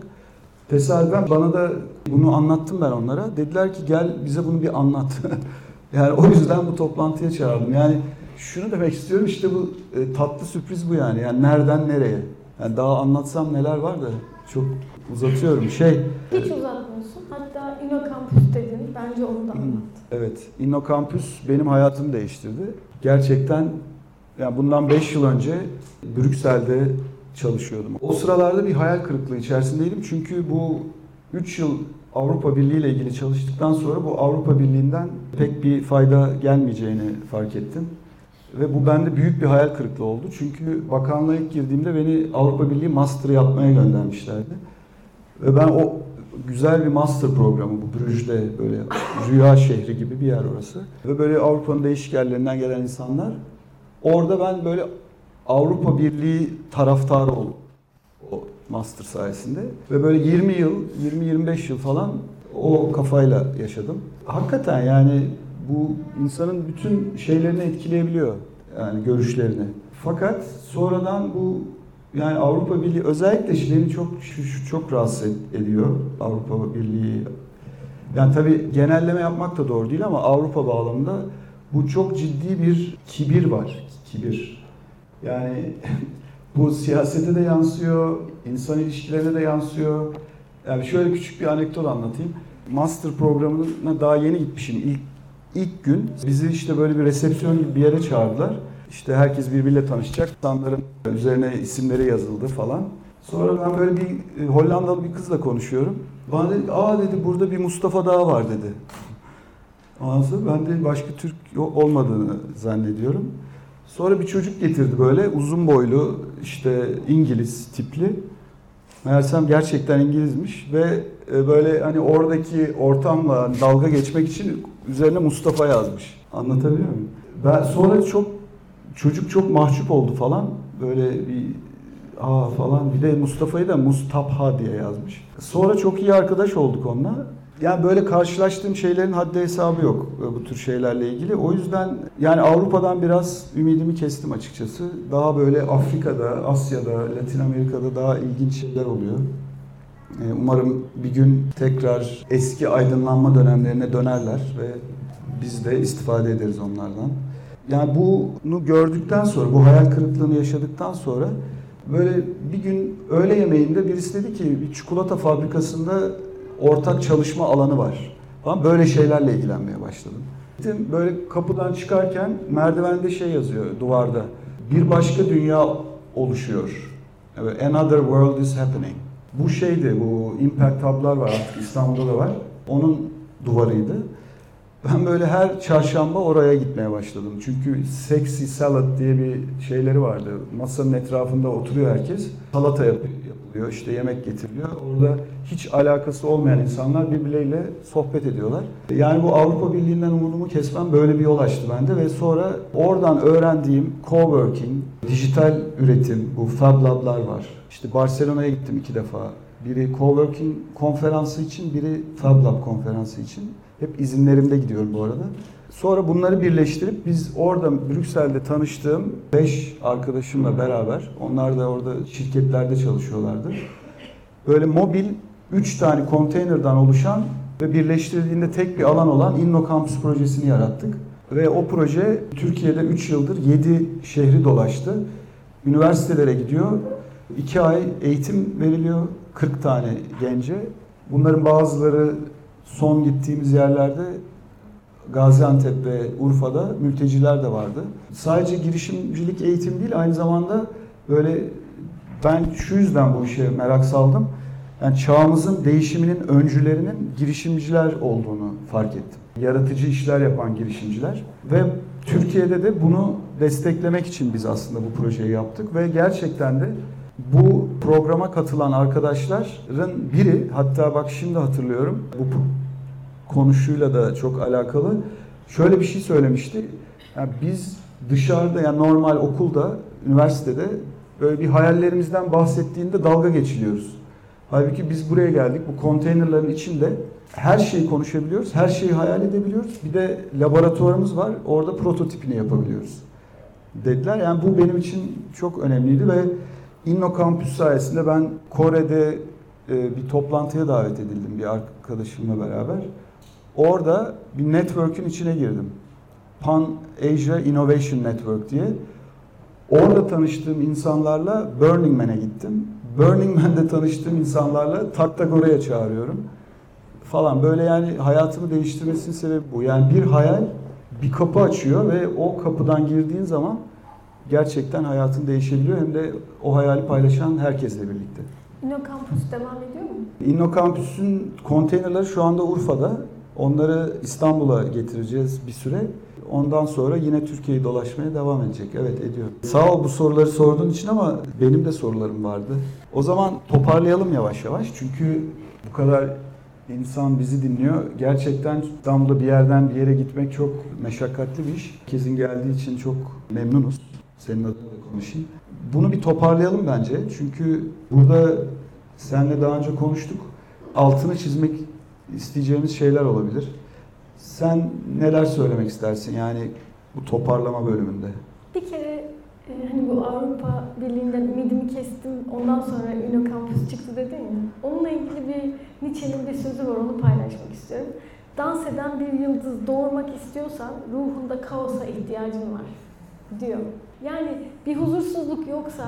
Tesadüfen bana da bunu anlattım ben onlara. Dediler ki gel bize bunu bir anlat. (laughs) yani o yüzden bu toplantıya çağırdım. Yani şunu demek istiyorum işte bu e, tatlı sürpriz bu yani. Yani nereden nereye? Yani daha anlatsam neler var da çok uzatıyorum. Şey Hiç uzatmıyorsun. Hatta İnokampüs dedin. Bence onu da anlat. Evet, İnnokampüs benim hayatımı değiştirdi. Gerçekten yani bundan 5 yıl önce Brüksel'de çalışıyordum. O sıralarda bir hayal kırıklığı içerisindeydim. Çünkü bu 3 yıl Avrupa Birliği ile ilgili çalıştıktan sonra bu Avrupa Birliği'nden pek bir fayda gelmeyeceğini fark ettim. Ve bu bende büyük bir hayal kırıklığı oldu. Çünkü bakanlığa ilk girdiğimde beni Avrupa Birliği Master yapmaya göndermişlerdi. Ve ben o güzel bir master programı bu Brüj'de böyle rüya şehri gibi bir yer orası. Ve böyle Avrupa'nın değişik yerlerinden gelen insanlar. Orada ben böyle Avrupa Birliği taraftarı oldum o master sayesinde. Ve böyle 20 yıl, 20-25 yıl falan o kafayla yaşadım. Hakikaten yani bu insanın bütün şeylerini etkileyebiliyor. Yani görüşlerini. Fakat sonradan bu yani Avrupa Birliği özellikle beni çok çok rahatsız ediyor Avrupa Birliği. Yani tabii genelleme yapmak da doğru değil ama Avrupa bağlamında bu çok ciddi bir kibir var. Kibir. Yani (laughs) bu siyasete de yansıyor, insan ilişkilerine de yansıyor. Yani şöyle küçük bir anekdot anlatayım. Master programına daha yeni gitmişim. İlk ilk gün bizi işte böyle bir resepsiyon gibi bir yere çağırdılar. İşte herkes birbiriyle tanışacak. İnsanların üzerine isimleri yazıldı falan. Sonra ben böyle bir e, Hollandalı bir kızla konuşuyorum. Bana dedi, aa dedi burada bir Mustafa Dağ var dedi. (laughs) Ondan sonra ben de başka Türk olmadığını zannediyorum. Sonra bir çocuk getirdi böyle uzun boylu işte İngiliz tipli. Meğersem gerçekten İngilizmiş ve e, böyle hani oradaki ortamla dalga geçmek için üzerine Mustafa yazmış. Anlatabiliyor muyum? Ben sonra çok çocuk çok mahcup oldu falan. Böyle bir aa falan bir de Mustafa'yı da Mustapha diye yazmış. Sonra çok iyi arkadaş olduk onunla. Yani böyle karşılaştığım şeylerin haddi hesabı yok e, bu tür şeylerle ilgili. O yüzden yani Avrupa'dan biraz ümidimi kestim açıkçası. Daha böyle Afrika'da, Asya'da, Latin Amerika'da daha ilginç şeyler oluyor. E, umarım bir gün tekrar eski aydınlanma dönemlerine dönerler ve biz de istifade ederiz onlardan. Yani bunu gördükten sonra, bu hayal kırıklığını yaşadıktan sonra böyle bir gün öğle yemeğinde birisi dedi ki bir çikolata fabrikasında ortak çalışma alanı var. Falan böyle şeylerle ilgilenmeye başladım. Gittim böyle kapıdan çıkarken merdivende şey yazıyor duvarda. Bir başka dünya oluşuyor. Another world is happening. Bu şeydi, bu impact hub'lar var artık İstanbul'da da var. Onun duvarıydı. Ben böyle her çarşamba oraya gitmeye başladım. Çünkü sexy salad diye bir şeyleri vardı. Masanın etrafında oturuyor herkes. Salata yapılıyor, işte yemek getiriliyor. Orada hiç alakası olmayan insanlar birbirleriyle sohbet ediyorlar. Yani bu Avrupa Birliği'nden umudumu kesmem böyle bir yol açtı bende ve sonra oradan öğrendiğim coworking, dijital üretim, bu Fab Lab'lar var. İşte Barcelona'ya gittim iki defa. Biri coworking konferansı için, biri Fab Lab konferansı için. Hep izinlerimde gidiyorum bu arada. Sonra bunları birleştirip biz orada Brüksel'de tanıştığım 5 arkadaşımla beraber, onlar da orada şirketlerde çalışıyorlardı. Böyle mobil 3 tane konteynerdan oluşan ve birleştirildiğinde tek bir alan olan Inno Campus projesini yarattık. Ve o proje Türkiye'de 3 yıldır 7 şehri dolaştı. Üniversitelere gidiyor. 2 ay eğitim veriliyor 40 tane gence. Bunların bazıları son gittiğimiz yerlerde Gaziantep ve Urfa'da mülteciler de vardı. Sadece girişimcilik eğitim değil aynı zamanda böyle ben şu yüzden bu işe merak saldım. Yani çağımızın değişiminin öncülerinin girişimciler olduğunu fark ettim. Yaratıcı işler yapan girişimciler ve Türkiye'de de bunu desteklemek için biz aslında bu projeyi yaptık ve gerçekten de bu programa katılan arkadaşların biri hatta bak şimdi hatırlıyorum bu konuşuyla da çok alakalı. Şöyle bir şey söylemişti. Yani biz dışarıda yani normal okulda, üniversitede böyle bir hayallerimizden bahsettiğinde dalga geçiliyoruz. Halbuki biz buraya geldik. Bu konteynerların içinde her şeyi konuşabiliyoruz, her şeyi hayal edebiliyoruz. Bir de laboratuvarımız var. Orada prototipini yapabiliyoruz. Dediler. Yani bu benim için çok önemliydi ve Inno Campus sayesinde ben Kore'de e, bir toplantıya davet edildim bir arkadaşımla beraber. Orada bir network'ün içine girdim. Pan Asia Innovation Network diye. Orada tanıştığım insanlarla Burning Man'e gittim. Burning Man'de tanıştığım insanlarla Taktagora'ya çağırıyorum. Falan böyle yani hayatımı değiştirmesinin sebebi bu. Yani bir hayal bir kapı açıyor ve o kapıdan girdiğin zaman gerçekten hayatın değişebiliyor hem de o hayali paylaşan herkesle birlikte. Inno Campus devam ediyor mu? Inno Campus'un konteynerleri şu anda Urfa'da. Onları İstanbul'a getireceğiz bir süre. Ondan sonra yine Türkiye'yi dolaşmaya devam edecek. Evet ediyor. Sağ ol bu soruları sorduğun için ama benim de sorularım vardı. O zaman toparlayalım yavaş yavaş. Çünkü bu kadar insan bizi dinliyor. Gerçekten İstanbul'da bir yerden bir yere gitmek çok meşakkatli bir iş. Herkesin geldiği için çok memnunuz. Senin adına da konuşayım. Bunu bir toparlayalım bence. Çünkü burada seninle daha önce konuştuk. Altını çizmek isteyeceğimiz şeyler olabilir. Sen neler söylemek istersin yani bu toparlama bölümünde? Bir kere e, hani bu Avrupa Birliği'nden ümidimi kestim, ondan sonra Inno Campus çıktı dedin ya. Onunla ilgili bir Nietzsche'nin bir sözü var, onu paylaşmak istiyorum. Dans eden bir yıldız doğurmak istiyorsan ruhunda kaosa ihtiyacın var diyor. Yani bir huzursuzluk yoksa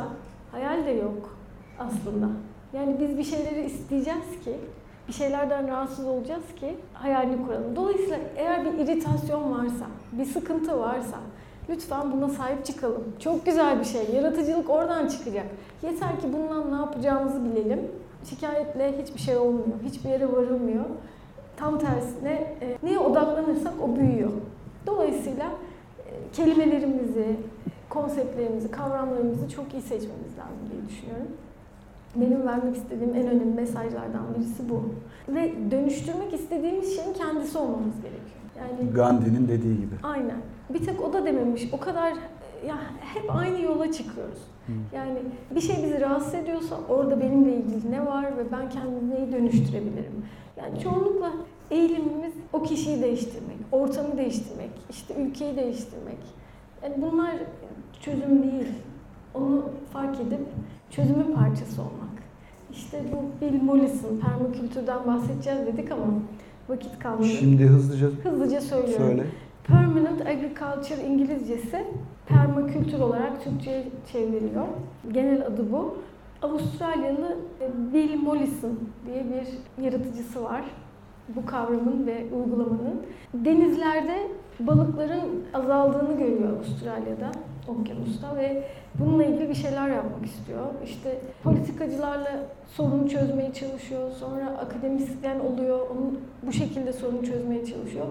hayal de yok aslında. Yani biz bir şeyleri isteyeceğiz ki, bir şeylerden rahatsız olacağız ki hayalini kuralım. Dolayısıyla eğer bir iritasyon varsa, bir sıkıntı varsa lütfen buna sahip çıkalım. Çok güzel bir şey. Yaratıcılık oradan çıkacak. Yeter ki bundan ne yapacağımızı bilelim. Şikayetle hiçbir şey olmuyor. Hiçbir yere varılmıyor. Tam tersine e, neye odaklanırsak o büyüyor. Dolayısıyla e, kelimelerimizi, konseptlerimizi, kavramlarımızı çok iyi seçmemiz lazım diye düşünüyorum. Benim vermek istediğim en önemli mesajlardan birisi bu. Ve dönüştürmek istediğimiz şeyin kendisi olmamız gerekiyor. Yani Gandhi'nin dediği gibi. aynen. Bir tek o da dememiş. O kadar ya hep aynı yola çıkıyoruz. Yani bir şey bizi rahatsız ediyorsa orada benimle ilgili ne var ve ben kendimi neyi dönüştürebilirim? Yani çoğunlukla eğilimimiz o kişiyi değiştirmek, ortamı değiştirmek, işte ülkeyi değiştirmek. Yani bunlar çözüm değil. Onu fark edip çözümün parçası olmak. İşte bu Bill Mollison, permakültürden bahsedeceğiz dedik ama vakit kalmadı. Şimdi hızlıca Hızlıca söylüyorum. söyle. Permanent Agriculture İngilizcesi permakültür olarak Türkçe'ye çevriliyor. Genel adı bu. Avustralyalı Bill Mollison diye bir yaratıcısı var. Bu kavramın ve uygulamanın. Denizlerde balıkların azaldığını görüyor Avustralya'da, okyanusta ve bununla ilgili bir şeyler yapmak istiyor. İşte politikacılarla sorunu çözmeye çalışıyor. Sonra akademisyen oluyor. Onun bu şekilde sorunu çözmeye çalışıyor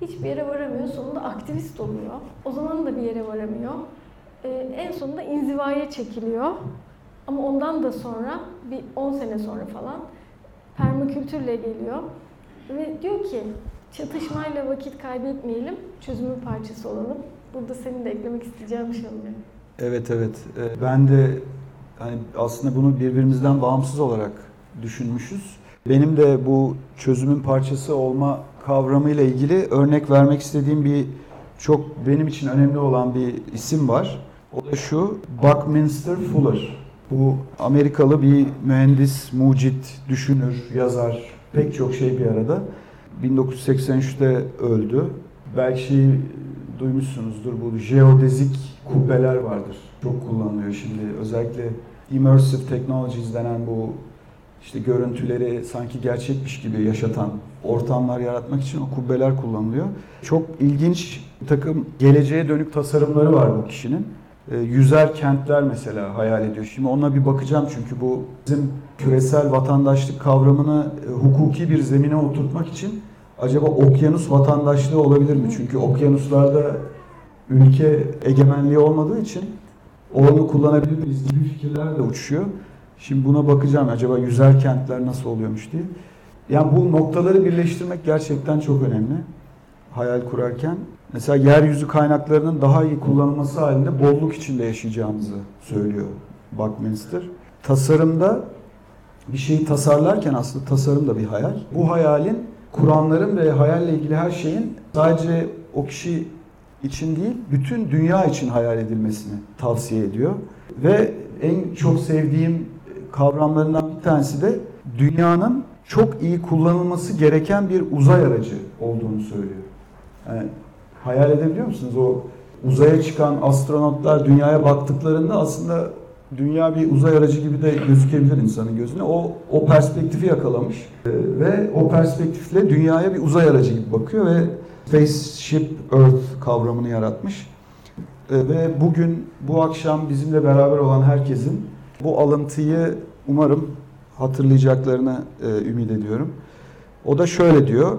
hiçbir yere varamıyor. Sonunda aktivist oluyor. O zaman da bir yere varamıyor. Ee, en sonunda inzivaya çekiliyor. Ama ondan da sonra bir 10 sene sonra falan permakültürle geliyor. Ve diyor ki çatışmayla vakit kaybetmeyelim, çözümün parçası olalım. Burada senin de eklemek isteyeceğin bir şey olacak. Evet evet. Ee, Ben de hani aslında bunu birbirimizden bağımsız olarak düşünmüşüz. Benim de bu çözümün parçası olma kavramıyla ilgili örnek vermek istediğim bir çok benim için önemli olan bir isim var. O da şu Buckminster Fuller. Bu Amerikalı bir mühendis, mucit, düşünür, yazar, pek çok şey bir arada. 1983'te öldü. Belki duymuşsunuzdur bu jeodezik kubbeler vardır. Çok kullanılıyor şimdi. Özellikle immersive technologies denen bu işte görüntüleri sanki gerçekmiş gibi yaşatan ortamlar yaratmak için o kubbeler kullanılıyor. Çok ilginç bir takım geleceğe dönük tasarımları var bu kişinin. E, yüzer kentler mesela hayal ediyor. Şimdi ona bir bakacağım çünkü bu bizim küresel vatandaşlık kavramını e, hukuki bir zemine oturtmak için acaba okyanus vatandaşlığı olabilir mi? Çünkü okyanuslarda ülke egemenliği olmadığı için onu kullanabilir miyiz gibi fikirler de uçuşuyor. Şimdi buna bakacağım acaba yüzer kentler nasıl oluyormuş diye. Yani bu noktaları birleştirmek gerçekten çok önemli. Hayal kurarken. Mesela yeryüzü kaynaklarının daha iyi kullanılması halinde bolluk içinde yaşayacağımızı söylüyor Buckminster. Tasarımda bir şeyi tasarlarken aslında tasarım da bir hayal. Bu hayalin kuranların ve hayalle ilgili her şeyin sadece o kişi için değil, bütün dünya için hayal edilmesini tavsiye ediyor. Ve en çok sevdiğim kavramlarından bir tanesi de dünyanın çok iyi kullanılması gereken bir uzay aracı olduğunu söylüyor. Yani hayal edebiliyor musunuz? O uzaya çıkan astronotlar dünyaya baktıklarında aslında dünya bir uzay aracı gibi de gözükebilir insanın gözüne. O o perspektifi yakalamış ee, ve o perspektifle dünyaya bir uzay aracı gibi bakıyor ve Spaceship Earth kavramını yaratmış. Ee, ve bugün bu akşam bizimle beraber olan herkesin bu alıntıyı umarım hatırlayacaklarını e, ümit ediyorum. O da şöyle diyor.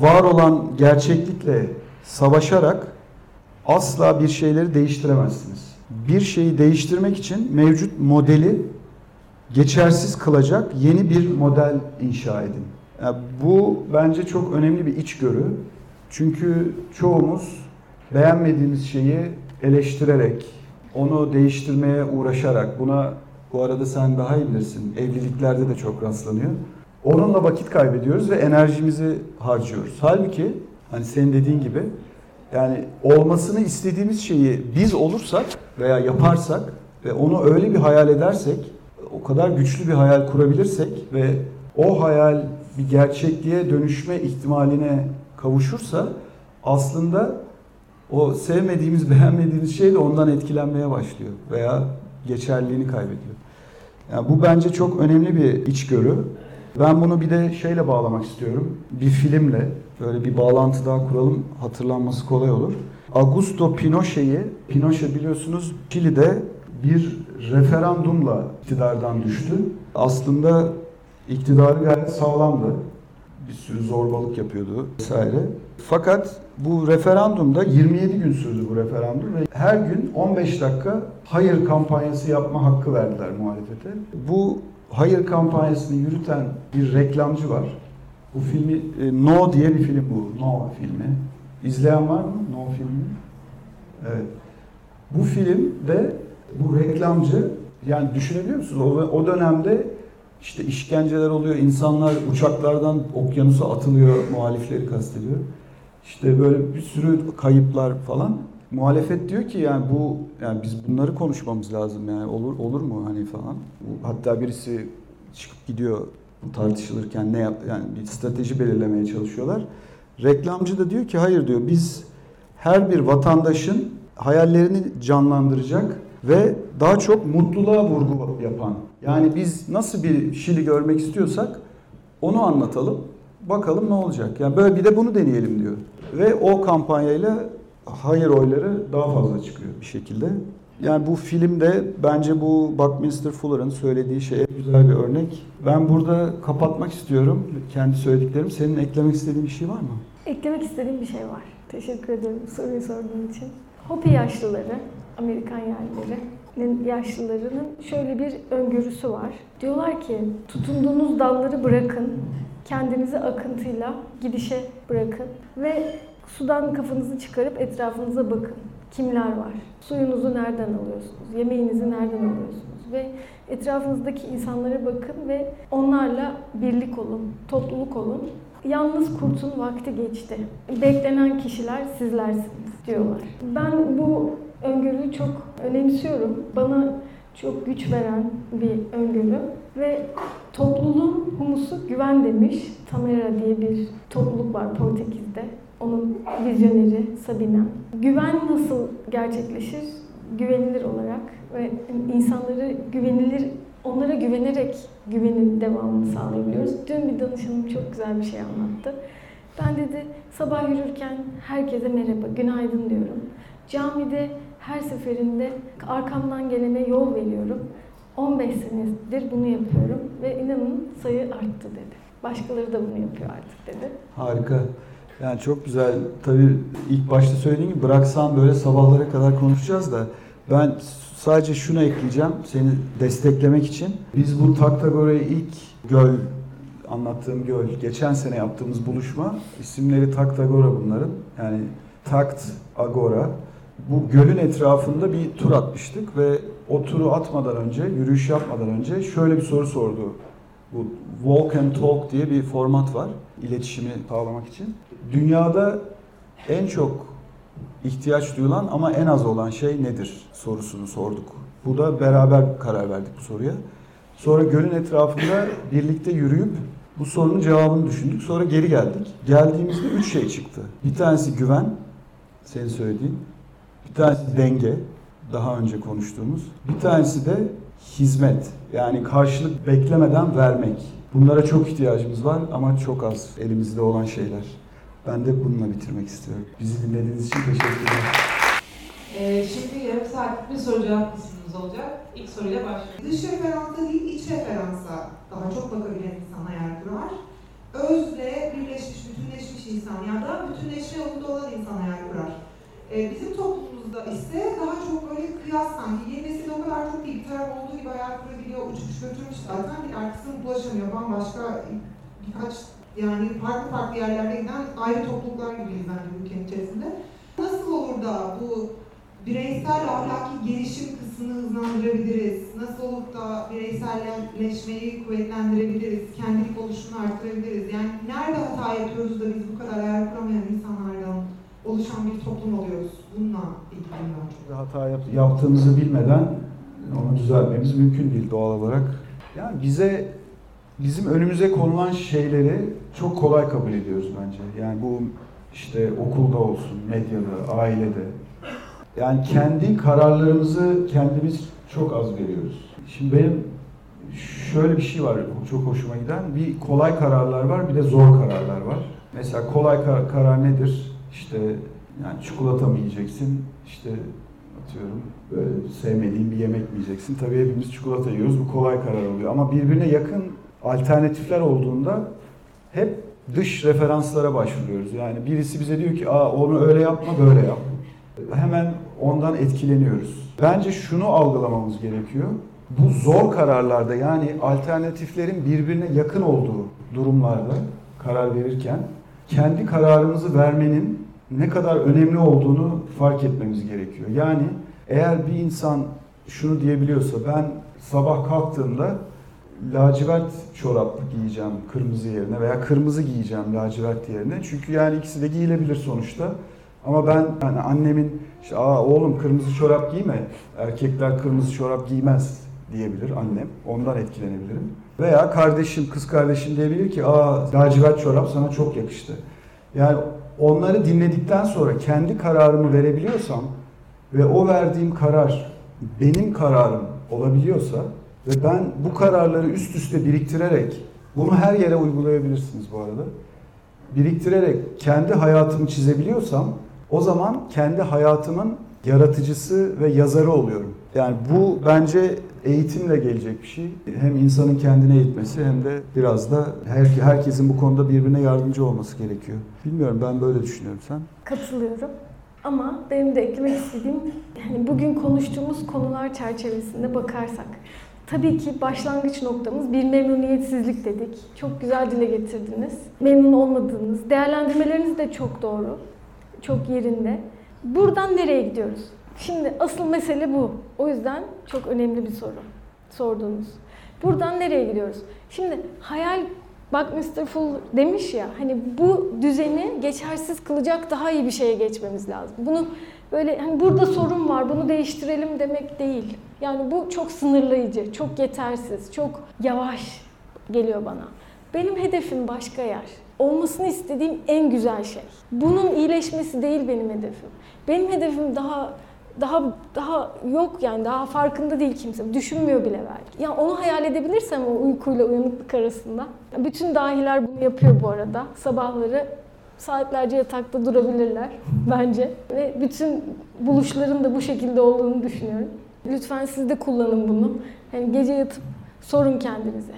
Var olan gerçeklikle savaşarak asla bir şeyleri değiştiremezsiniz. Bir şeyi değiştirmek için mevcut modeli geçersiz kılacak yeni bir model inşa edin. Yani bu bence çok önemli bir içgörü. Çünkü çoğumuz beğenmediğimiz şeyi eleştirerek, onu değiştirmeye uğraşarak, buna bu arada sen daha iyi bilirsin, evliliklerde de çok rastlanıyor. Onunla vakit kaybediyoruz ve enerjimizi harcıyoruz. Halbuki hani senin dediğin gibi yani olmasını istediğimiz şeyi biz olursak veya yaparsak ve onu öyle bir hayal edersek, o kadar güçlü bir hayal kurabilirsek ve o hayal bir gerçekliğe dönüşme ihtimaline kavuşursa aslında o sevmediğimiz, (laughs) beğenmediğimiz şey de ondan etkilenmeye başlıyor veya geçerliliğini kaybediyor. Yani bu bence çok önemli bir içgörü. Ben bunu bir de şeyle bağlamak istiyorum. Bir filmle böyle bir bağlantı daha kuralım hatırlanması kolay olur. Augusto Pinochet'i, Pinochet biliyorsunuz Şili'de bir referandumla iktidardan düştü. Aslında iktidarı gayet sağlamdı. Bir sürü zorbalık yapıyordu vesaire. Fakat bu referandumda 27 gün sürdü bu referandum ve her gün 15 dakika hayır kampanyası yapma hakkı verdiler muhalefete. Bu hayır kampanyasını yürüten bir reklamcı var. Bu filmi e, No diye bir film bu. No filmi. İzleyen var mı No filmi? Evet. Bu filmde bu reklamcı yani düşünebiliyor musunuz? O, o dönemde işte işkenceler oluyor, insanlar uçaklardan okyanusa atılıyor, muhalifleri kastediyor. İşte böyle bir sürü kayıplar falan. Muhalefet diyor ki yani bu yani biz bunları konuşmamız lazım yani olur olur mu hani falan. Hatta birisi çıkıp gidiyor tartışılırken ne yap yani bir strateji belirlemeye çalışıyorlar. Reklamcı da diyor ki hayır diyor biz her bir vatandaşın hayallerini canlandıracak ve daha çok mutluluğa vurgu yapan. Yani biz nasıl bir Şili görmek istiyorsak onu anlatalım. Bakalım ne olacak. Yani böyle bir de bunu deneyelim diyor. Ve o kampanyayla hayır oyları daha fazla çıkıyor bir şekilde. Yani bu filmde bence bu Buckminster Fuller'ın söylediği şeye güzel bir örnek. Ben burada kapatmak istiyorum kendi söylediklerim. Senin eklemek istediğin bir şey var mı? Eklemek istediğim bir şey var. Teşekkür ederim soruyu sorduğun için. Hopi yaşlıları, Amerikan yerlileri, yaşlılarının şöyle bir öngörüsü var. Diyorlar ki tutunduğunuz dalları bırakın, kendinizi akıntıyla gidişe bırakın ve sudan kafanızı çıkarıp etrafınıza bakın. Kimler var? Suyunuzu nereden alıyorsunuz? Yemeğinizi nereden alıyorsunuz? Ve etrafınızdaki insanlara bakın ve onlarla birlik olun, topluluk olun. Yalnız kurtun vakti geçti. Beklenen kişiler sizlersiniz diyorlar. Ben bu öngörüyü çok önemsiyorum. Bana çok güç veren bir öngörü ve topluluğun humusu güven demiş. Tamera diye bir topluluk var Portekiz'de. Onun vizyoneri Sabina. Güven nasıl gerçekleşir? Güvenilir olarak ve insanları güvenilir onlara güvenerek güvenin devamını sağlayabiliyoruz. Dün bir danışanım çok güzel bir şey anlattı. Ben dedi sabah yürürken herkese merhaba, günaydın diyorum. Camide her seferinde arkamdan gelene yol veriyorum. 15 senedir bunu yapıyorum ve inanın sayı arttı dedi. Başkaları da bunu yapıyor artık dedi. Harika. Yani çok güzel. Tabii ilk başta söylediğim gibi bıraksan böyle sabahlara kadar konuşacağız da ben sadece şunu ekleyeceğim seni desteklemek için. Biz bu Taktagora'yı ilk göl anlattığım göl geçen sene yaptığımız buluşma isimleri Taktagora bunların. Yani Takt Agora. Bu gölün etrafında bir tur atmıştık ve o turu atmadan önce, yürüyüş yapmadan önce şöyle bir soru sordu. Bu walk and talk diye bir format var iletişimi sağlamak için. Dünyada en çok ihtiyaç duyulan ama en az olan şey nedir sorusunu sorduk Bu da beraber karar verdik bu soruya. Sonra gölün etrafında birlikte yürüyüp bu sorunun cevabını düşündük. Sonra geri geldik. Geldiğimizde üç şey çıktı. Bir tanesi güven, senin söylediğin. Bir tanesi denge, daha önce konuştuğumuz. Bir tanesi de hizmet. Yani karşılık beklemeden vermek. Bunlara çok ihtiyacımız var ama çok az elimizde olan şeyler. Ben de bununla bitirmek istiyorum. Bizi dinlediğiniz için teşekkürler. Ee, şimdi yarım saatlik bir soru cevap kısmımız olacak. İlk soruyla başlıyoruz. Dış referansa değil, iç referansa daha çok bakabilen insan hayal kurar. Özle birleşmiş, bütünleşmiş insan, yani daha bütünleşme yolunda olan insan hayal kurar. Ee, bizim toplumumuzda ise daha çok böyle kıyas sanki, yeni nesil o kadar çok iyi bir olduğu gibi hayal kurabiliyor, uçmuş götürmüş zaten bir arkasını bulaşamıyor. Bambaşka birkaç yani farklı farklı yerlerde giden ayrı topluluklar gibiyiz bence ülkenin içerisinde. Nasıl olur da bu bireysel ahlaki gelişim kısmını hızlandırabiliriz? Nasıl olup da bireyselleşmeyi kuvvetlendirebiliriz? Kendilik oluşumunu arttırabiliriz? Yani nerede hata yapıyoruz da biz bu kadar hayal kuramayan insanlardan oluşan bir toplum oluyoruz? Bununla ilgiliyim ben çok. Hata yap- yaptığımızı bilmeden onu düzeltmemiz mümkün değil doğal olarak. Yani bize bizim önümüze konulan şeyleri çok kolay kabul ediyoruz bence. Yani bu işte okulda olsun, medyada, ailede. Yani kendi kararlarımızı kendimiz çok az veriyoruz. Şimdi benim şöyle bir şey var çok hoşuma giden. Bir kolay kararlar var, bir de zor kararlar var. Mesela kolay kar- karar nedir? İşte yani çikolata mı yiyeceksin? İşte atıyorum böyle sevmediğin bir yemek mi yiyeceksin? Tabii hepimiz çikolata yiyoruz. Bu kolay karar oluyor. Ama birbirine yakın alternatifler olduğunda hep dış referanslara başvuruyoruz. Yani birisi bize diyor ki Aa, onu öyle yapma böyle yap. Hemen ondan etkileniyoruz. Bence şunu algılamamız gerekiyor. Bu zor kararlarda yani alternatiflerin birbirine yakın olduğu durumlarda karar verirken kendi kararımızı vermenin ne kadar önemli olduğunu fark etmemiz gerekiyor. Yani eğer bir insan şunu diyebiliyorsa ben sabah kalktığımda lacivert çorap giyeceğim kırmızı yerine veya kırmızı giyeceğim lacivert yerine. Çünkü yani ikisi de giyilebilir sonuçta. Ama ben yani annemin işte Aa, oğlum kırmızı çorap giyme. Erkekler kırmızı çorap giymez diyebilir annem. Ondan etkilenebilirim. Veya kardeşim, kız kardeşim diyebilir ki aa lacivert çorap sana çok yakıştı. Yani onları dinledikten sonra kendi kararımı verebiliyorsam ve o verdiğim karar benim kararım olabiliyorsa ve ben bu kararları üst üste biriktirerek bunu her yere uygulayabilirsiniz bu arada. Biriktirerek kendi hayatımı çizebiliyorsam o zaman kendi hayatımın yaratıcısı ve yazarı oluyorum. Yani bu bence eğitimle gelecek bir şey. Hem insanın kendine eğitmesi hem de biraz da her, herkesin bu konuda birbirine yardımcı olması gerekiyor. Bilmiyorum ben böyle düşünüyorum sen. Katılıyorum. Ama benim de eklemek istediğim, hani bugün konuştuğumuz konular çerçevesinde bakarsak, tabii ki başlangıç noktamız bir memnuniyetsizlik dedik. Çok güzel dile getirdiniz. Memnun olmadığınız, değerlendirmeleriniz de çok doğru, çok yerinde. Buradan nereye gidiyoruz? Şimdi asıl mesele bu. O yüzden çok önemli bir soru sordunuz. Buradan nereye gidiyoruz? Şimdi hayal Bak Mr. Full demiş ya hani bu düzeni geçersiz kılacak daha iyi bir şeye geçmemiz lazım. Bunu böyle hani burada sorun var bunu değiştirelim demek değil. Yani bu çok sınırlayıcı, çok yetersiz, çok yavaş geliyor bana. Benim hedefim başka yer. Olmasını istediğim en güzel şey. Bunun iyileşmesi değil benim hedefim. Benim hedefim daha daha daha yok yani daha farkında değil kimse. Düşünmüyor bile belki. Yani onu hayal edebilirsem o uykuyla uyanıklık arasında. Bütün dahiler bunu yapıyor bu arada. Sabahları saatlerce yatakta durabilirler (laughs) bence. Ve bütün buluşların da bu şekilde olduğunu düşünüyorum. Lütfen siz de kullanın bunu. Yani gece yatıp sorun kendinize.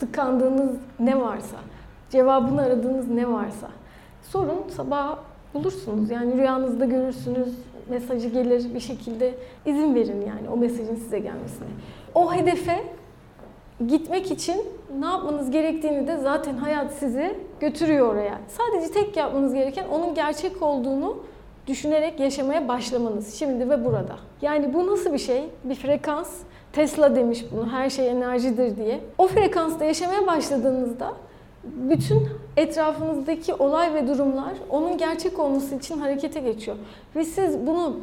Tıkandığınız ne varsa, cevabını aradığınız ne varsa. Sorun sabah bulursunuz. Yani rüyanızda görürsünüz, mesajı gelir bir şekilde izin verin yani o mesajın size gelmesine. O hedefe gitmek için ne yapmanız gerektiğini de zaten hayat sizi götürüyor oraya. Sadece tek yapmanız gereken onun gerçek olduğunu düşünerek yaşamaya başlamanız şimdi ve burada. Yani bu nasıl bir şey? Bir frekans. Tesla demiş bunu her şey enerjidir diye. O frekansta yaşamaya başladığınızda bütün etrafınızdaki olay ve durumlar onun gerçek olması için harekete geçiyor. Ve siz bunu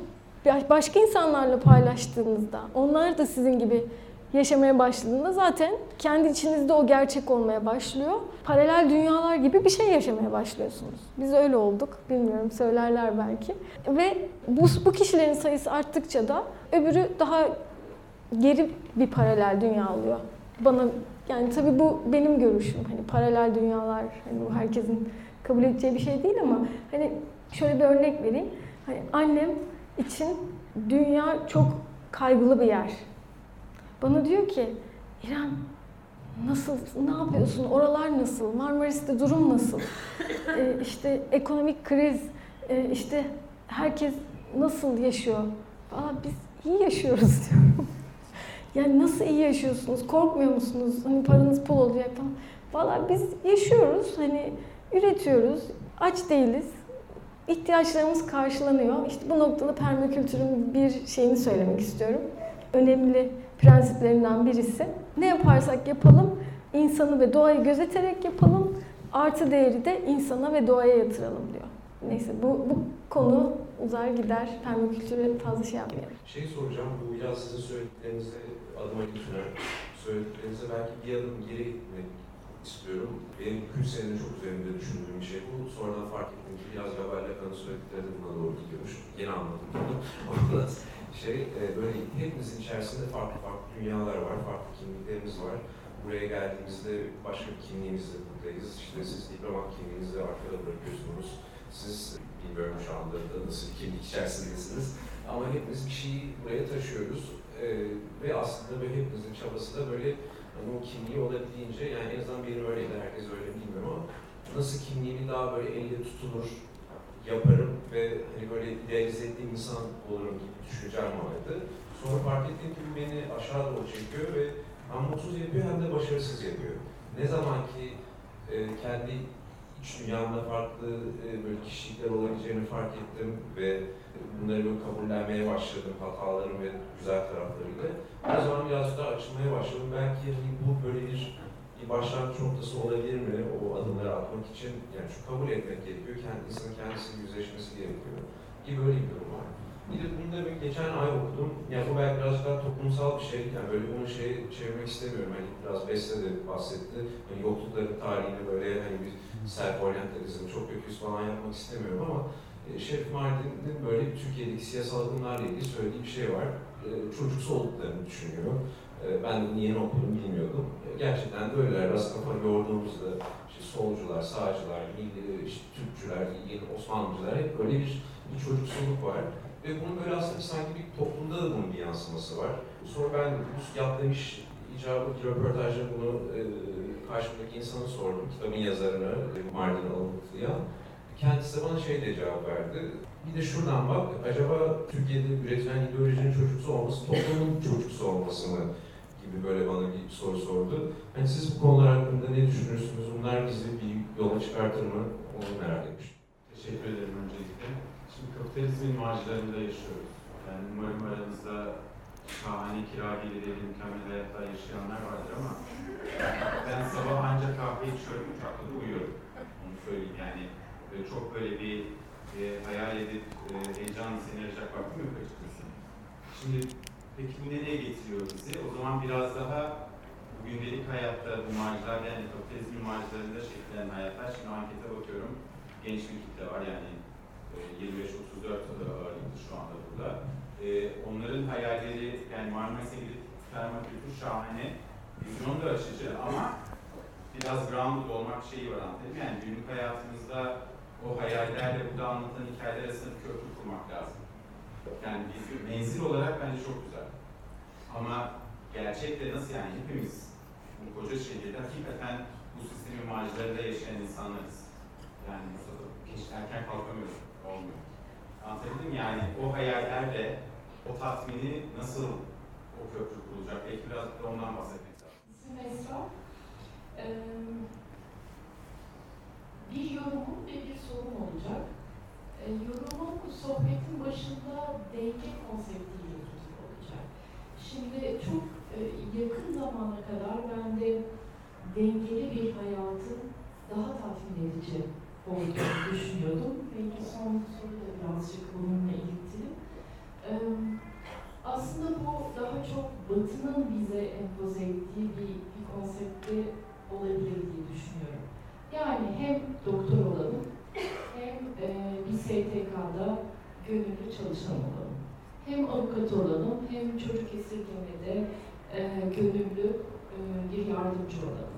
başka insanlarla paylaştığınızda, onlar da sizin gibi yaşamaya başladığında zaten kendi içinizde o gerçek olmaya başlıyor. Paralel dünyalar gibi bir şey yaşamaya başlıyorsunuz. Biz öyle olduk. Bilmiyorum söylerler belki. Ve bu, bu kişilerin sayısı arttıkça da öbürü daha geri bir paralel dünya oluyor. Bana yani tabii bu benim görüşüm. Hani paralel dünyalar hani bu herkesin kabul edeceği bir şey değil ama hani şöyle bir örnek vereyim. Hani annem için dünya çok kaygılı bir yer. Bana diyor ki İrem nasıl, ne yapıyorsun, oralar nasıl, Marmaris'te durum nasıl, (laughs) ee, işte ekonomik kriz, ee, işte herkes nasıl yaşıyor falan biz iyi yaşıyoruz (laughs) diyorum. Yani nasıl iyi yaşıyorsunuz, korkmuyor musunuz, hani paranız pul olacak falan. Valla biz yaşıyoruz, hani üretiyoruz, aç değiliz, ihtiyaçlarımız karşılanıyor. İşte bu noktada permakültürün bir şeyini söylemek istiyorum. Önemli prensiplerinden birisi. Ne yaparsak yapalım, insanı ve doğayı gözeterek yapalım, artı değeri de insana ve doğaya yatıralım diyor. Neyse bu, bu konu uzar gider, permakültüre fazla şey yapmayalım. Şey soracağım, bu biraz sizin söylediklerinize adıma götüren söylediklerinize belki bir adım geri gitmek istiyorum. Benim 3 senedir çok üzerinde düşündüğüm bir şey bu. Sonradan fark ettim ki biraz Gabriel Lacan'ın söyledikleri de buna doğru gidiyormuş. Yeni anladım bunu. (laughs) şey e, böyle hepimizin içerisinde farklı farklı dünyalar var, farklı kimliklerimiz var. Buraya geldiğimizde başka bir kimliğimizle buradayız. İşte siz diplomat kimliğinizi arkada bırakıyorsunuz. Siz bilmiyorum şu anda da nasıl kimlik içerisindesiniz. Ama hepimiz bir şeyi buraya taşıyoruz. Ee, ve aslında böyle hepimizin çabası da böyle hani o kimliği olabildiğince, yani en azından benim öyleydi, herkes öyle bilmiyorum ama nasıl kimliğimi daha böyle elle tutulur, yaparım ve hani böyle idealize ettiğim insan olurum gibi düşüncem vardı. Sonra fark ettim ki bu beni aşağı doğru çekiyor ve hem mutsuz yapıyor hem de başarısız yapıyor. Ne zaman ki e, kendi dünyamda farklı e, böyle kişilikler olabileceğini fark ettim ve bunları böyle kabullenmeye başladım hatalarım ve güzel taraflarıyla. O zaman biraz daha açılmaya başladım. Belki hani bu böyle bir bir başlangıç noktası olabilir mi o adımları atmak için? Yani şu kabul etmek gerekiyor, kendi, insanın kendisiyle yüzleşmesi gerekiyor gibi böyle bir durum var. Bir de bunu da bir geçen ay okudum. Yani bu belki biraz daha toplumsal bir şey. Yani böyle bunu şey çevirmek istemiyorum. Hani biraz Beste de bahsetti. Hani yoklukların tarihini böyle hani bir self-orientalizm, çok kötüyüz falan yapmak istemiyorum ama e, Şerif Mardin'in böyle Türkiye'deki siyasal akımlarla ilgili söylediği bir şey var. E, çocuksu olduklarını düşünüyor. E, ben de bunu yeni okudum, bilmiyordum. Gerçekten de öyleler. Biraz yorduğumuzda işte solcular, sağcılar, milli, işte Türkçüler, yeni Osmanlıcılar hep böyle bir, bir çocuksuluk var. Ve bunun böyle aslında sanki bir toplumda da bunun bir yansıması var. Sonra ben bu yaptığım iş icabı bir röportajda bunu e, karşımdaki insana sordum. Kitabın yazarına, e, Mardin alıntılayan. Kendisi bana şey diye cevap verdi. Bir de şuradan bak, acaba Türkiye'de üretilen ideolojinin çocuksu olması, toplumun çocuksu olması mı gibi böyle bana bir soru sordu. Hani siz bu konular hakkında ne düşünürsünüz? Bunlar bizi bir yola çıkartır mı? Onu merak etmiş. Teşekkür ederim öncelikle. Şimdi kapitalizmin marjlarında yaşıyoruz. Yani umarım aranızda şahane kira gelirleri, mükemmel hayatlar yaşayanlar vardır ama ben sabah ancak kahve içiyorum, uçakta uyuyorum. Onu söyleyeyim yani. Çok böyle bir e, hayal edip e, heyecanla seni arayacak vaktim yok açıkçası. Şimdi peki bu nereye getiriyor bizi? O zaman biraz daha gündelik hayatta bu marjlar yani kapitalizmin marjlarında şekillenen hayatlar. Şimdi ankete bakıyorum. Genç bir kitle var yani 25-34 ağırlıklı şu anda burada. E, onların hayalleri yani Marmaris'e gidip permakültür şahane, vizyon da açıcı ama biraz grounded olmak şeyi var anlatayım. Yani günlük hayatımızda o hayallerle burada anlatılan hikayeler arasında bir köprü kurmak lazım. Yani biz menzil olarak bence çok güzel. Ama gerçekte nasıl yani hepimiz bu koca şehirde hakikaten bu sistemin marjlarında yaşayan insanlarız. Yani Mustafa hiç erken kalkamıyoruz. Olmuyor. Anlatabildim yani o hayallerle o tatmini nasıl o köprü kurulacak? Belki biraz da ondan bahsetmek lazım. Esra. Ee, bir yorumum ve bir sorum olacak. Ee, yorumum sohbetin başında denge konseptiyle ilgili olacak. Şimdi çok e, yakın zamana kadar ben de dengeli bir hayatın daha tatmin edici olduğunu düşünüyordum. Belki son soru da birazcık bununla ilgili. Aslında bu daha çok Batı'nın bize empoze ettiği bir, bir konsepti olabilir diye düşünüyorum. Yani hem doktor olalım, hem e, bir STK'da gönüllü çalışan olalım. Hem avukat olalım, hem çocuk esirgemede e, gönüllü e, bir yardımcı olalım.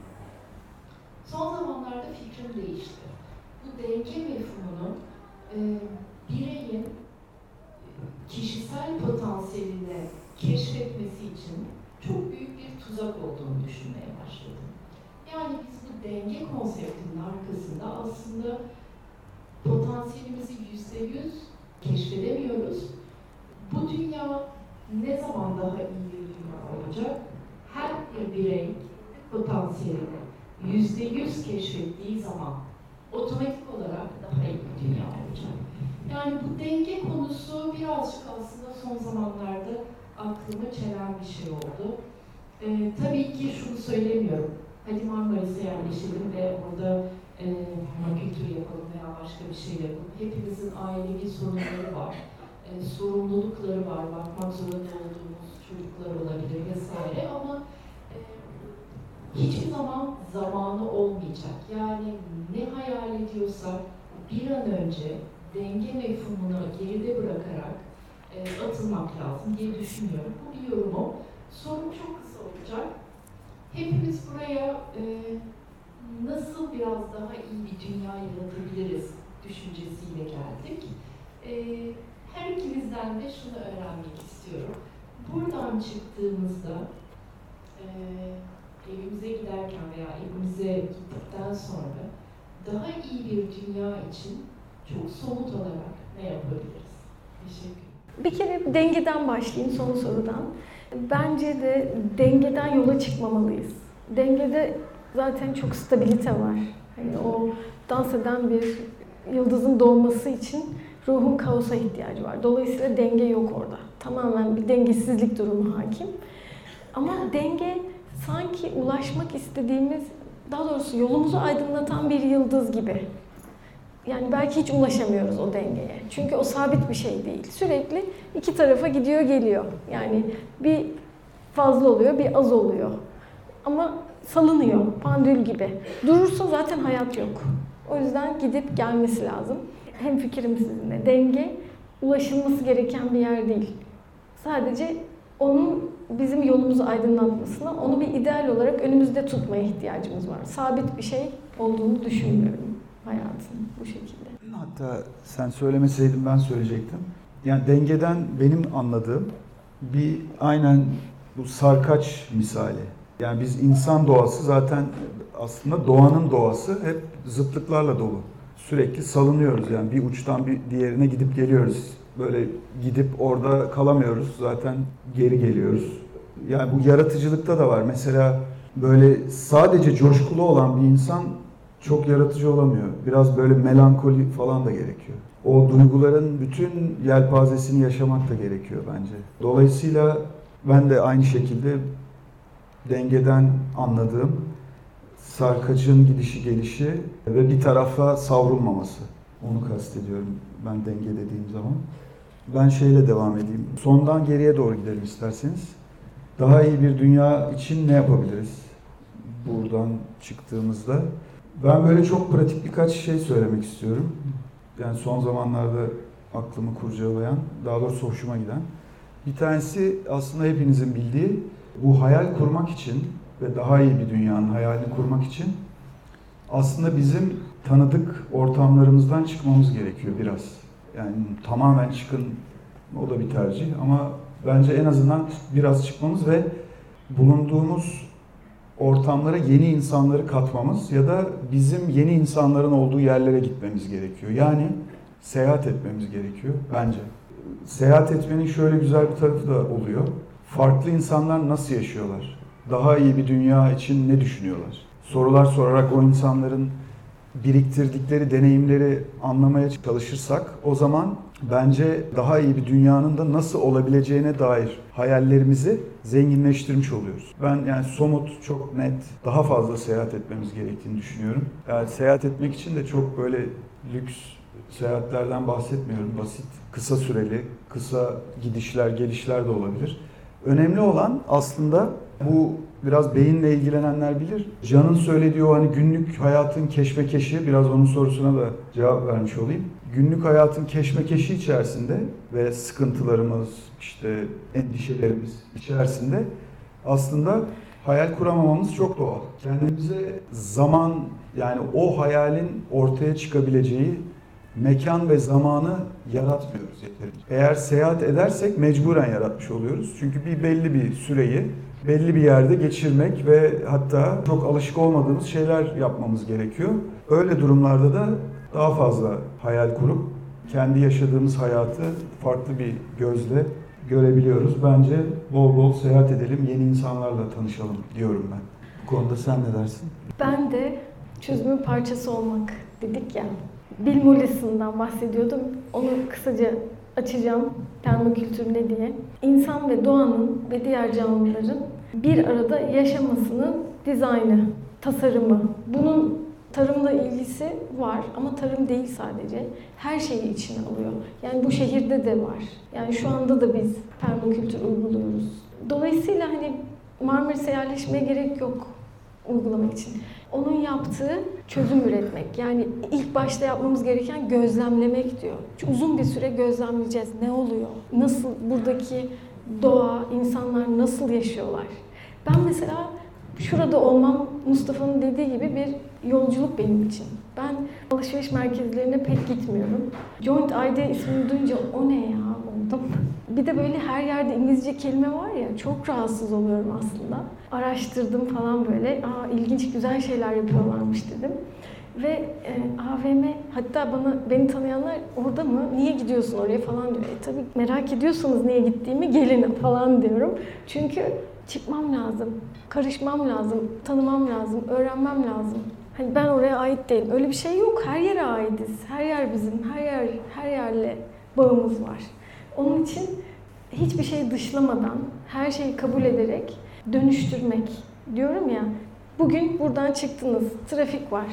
Son zamanlarda fikrim değişti. Bu denge mefhumunu e, bireyin kişisel potansiyelini keşfetmesi için çok büyük bir tuzak olduğunu düşünmeye başladım. Yani biz bu denge konseptinin arkasında aslında potansiyelimizi yüzde yüz keşfedemiyoruz. Bu dünya ne zaman daha iyi bir dünya olacak? Her bir birey potansiyelini yüzde yüz keşfettiği zaman otomatik olarak daha iyi bir dünya olacak. Yani bu denge konusu birazcık aslında son zamanlarda aklımı çelen bir şey oldu. Ee, tabii ki şunu söylemiyorum. Hadi Marmaris'e yerleşelim ve orada e, kültür yapalım veya başka bir şey yapalım. Hepimizin ailevi sorunları var. E, sorumlulukları var. Bakmak zorunda olduğumuz çocuklar olabilir vesaire ama e, hiçbir zaman zamanı olmayacak. Yani ne hayal ediyorsak bir an önce denge mefhumunu geride bırakarak e, atılmak lazım diye düşünüyorum. Bu bir yorumum. Sorum çok kısa olacak. Hepimiz buraya e, nasıl biraz daha iyi bir dünya yaratabiliriz düşüncesiyle geldik. E, her ikimizden de şunu öğrenmek istiyorum. Buradan çıktığımızda e, evimize giderken veya evimize gittikten sonra daha iyi bir dünya için çok somut olarak ne yapabiliriz? Teşekkür Bir kere dengeden başlayayım son sorudan. Bence de dengeden yola çıkmamalıyız. Dengede zaten çok stabilite var. Hani o dans eden bir yıldızın doğması için ruhun kaosa ihtiyacı var. Dolayısıyla denge yok orada. Tamamen bir dengesizlik durumu hakim. Ama denge sanki ulaşmak istediğimiz, daha doğrusu yolumuzu aydınlatan bir yıldız gibi. Yani belki hiç ulaşamıyoruz o dengeye. Çünkü o sabit bir şey değil. Sürekli iki tarafa gidiyor geliyor. Yani bir fazla oluyor, bir az oluyor. Ama salınıyor, pandül gibi. Durursa zaten hayat yok. O yüzden gidip gelmesi lazım. Hem fikrim sizinle. Denge ulaşılması gereken bir yer değil. Sadece onun bizim yolumuzu aydınlatmasına, onu bir ideal olarak önümüzde tutmaya ihtiyacımız var. Sabit bir şey olduğunu düşünmüyorum hayatın bu şekilde. Hatta sen söylemeseydin ben söyleyecektim. Yani dengeden benim anladığım bir aynen bu sarkaç misali. Yani biz insan doğası zaten aslında doğanın doğası hep zıtlıklarla dolu. Sürekli salınıyoruz yani bir uçtan bir diğerine gidip geliyoruz. Böyle gidip orada kalamıyoruz zaten geri geliyoruz. Yani bu yaratıcılıkta da var. Mesela böyle sadece coşkulu olan bir insan çok yaratıcı olamıyor. Biraz böyle melankoli falan da gerekiyor. O duyguların bütün yelpazesini yaşamak da gerekiyor bence. Dolayısıyla ben de aynı şekilde dengeden anladığım sarkacın gidişi gelişi ve bir tarafa savrulmaması. Onu kastediyorum ben denge dediğim zaman. Ben şeyle devam edeyim. Sondan geriye doğru gidelim isterseniz. Daha iyi bir dünya için ne yapabiliriz? Buradan çıktığımızda. Ben böyle çok pratik birkaç şey söylemek istiyorum. Yani son zamanlarda aklımı kurcalayan, daha doğrusu hoşuma giden. Bir tanesi aslında hepinizin bildiği bu hayal kurmak için ve daha iyi bir dünyanın hayalini kurmak için aslında bizim tanıdık ortamlarımızdan çıkmamız gerekiyor biraz. Yani tamamen çıkın o da bir tercih ama bence en azından biraz çıkmamız ve bulunduğumuz ortamlara yeni insanları katmamız ya da bizim yeni insanların olduğu yerlere gitmemiz gerekiyor. Yani seyahat etmemiz gerekiyor bence. Seyahat etmenin şöyle güzel bir tarafı da oluyor. Farklı insanlar nasıl yaşıyorlar? Daha iyi bir dünya için ne düşünüyorlar? Sorular sorarak o insanların biriktirdikleri deneyimleri anlamaya çalışırsak o zaman bence daha iyi bir dünyanın da nasıl olabileceğine dair hayallerimizi zenginleştirmiş oluyoruz. Ben yani somut, çok net, daha fazla seyahat etmemiz gerektiğini düşünüyorum. Yani seyahat etmek için de çok böyle lüks seyahatlerden bahsetmiyorum. Basit, kısa süreli, kısa gidişler, gelişler de olabilir. Önemli olan aslında bu biraz beyinle ilgilenenler bilir. Can'ın söylediği o hani günlük hayatın keşmekeşi, biraz onun sorusuna da cevap vermiş olayım. Günlük hayatın keşmekeşi içerisinde ve sıkıntılarımız, işte endişelerimiz içerisinde aslında hayal kuramamamız çok doğal. Kendimize zaman yani o hayalin ortaya çıkabileceği mekan ve zamanı yaratmıyoruz yeterince. Eğer seyahat edersek mecburen yaratmış oluyoruz. Çünkü bir belli bir süreyi belli bir yerde geçirmek ve hatta çok alışık olmadığımız şeyler yapmamız gerekiyor. Öyle durumlarda da daha fazla hayal kurup kendi yaşadığımız hayatı farklı bir gözle görebiliyoruz. Bence bol bol seyahat edelim, yeni insanlarla tanışalım diyorum ben. Bu konuda sen ne dersin? Ben de çözümün parçası olmak dedik ya. Bill Mollison'dan bahsediyordum. Onu kısaca açacağım. Permakültür ne diye. İnsan ve doğanın ve diğer canlıların bir arada yaşamasının dizaynı, tasarımı. Bunun tarımla ilgisi var ama tarım değil sadece. Her şeyi içine alıyor. Yani bu şehirde de var. Yani şu anda da biz permakültür uyguluyoruz. Dolayısıyla hani Marmaris'e yerleşmeye gerek yok uygulamak için. Onun yaptığı çözüm üretmek. Yani ilk başta yapmamız gereken gözlemlemek diyor. Çünkü uzun bir süre gözlemleyeceğiz. Ne oluyor? Nasıl buradaki doğa, insanlar nasıl yaşıyorlar? Ben mesela şurada olmam Mustafa'nın dediği gibi bir yolculuk benim için. Ben alışveriş merkezlerine pek gitmiyorum. Joint ID ismini duyunca o ne ya oldum. Bir de böyle her yerde İngilizce kelime var ya çok rahatsız oluyorum aslında. Araştırdım falan böyle. Aa ilginç güzel şeyler yapıyorlarmış dedim. Ve e, AVM hatta bana beni tanıyanlar orada mı? Niye gidiyorsun oraya falan diyor. E, tabii merak ediyorsanız niye gittiğimi gelin falan diyorum. Çünkü çıkmam lazım, karışmam lazım, tanımam lazım, öğrenmem lazım. Hani ben oraya ait değilim. Öyle bir şey yok. Her yere aitiz. Her yer bizim. Her yer her yerle bağımız var. Onun için hiçbir şey dışlamadan, her şeyi kabul ederek dönüştürmek diyorum ya. Bugün buradan çıktınız. Trafik var.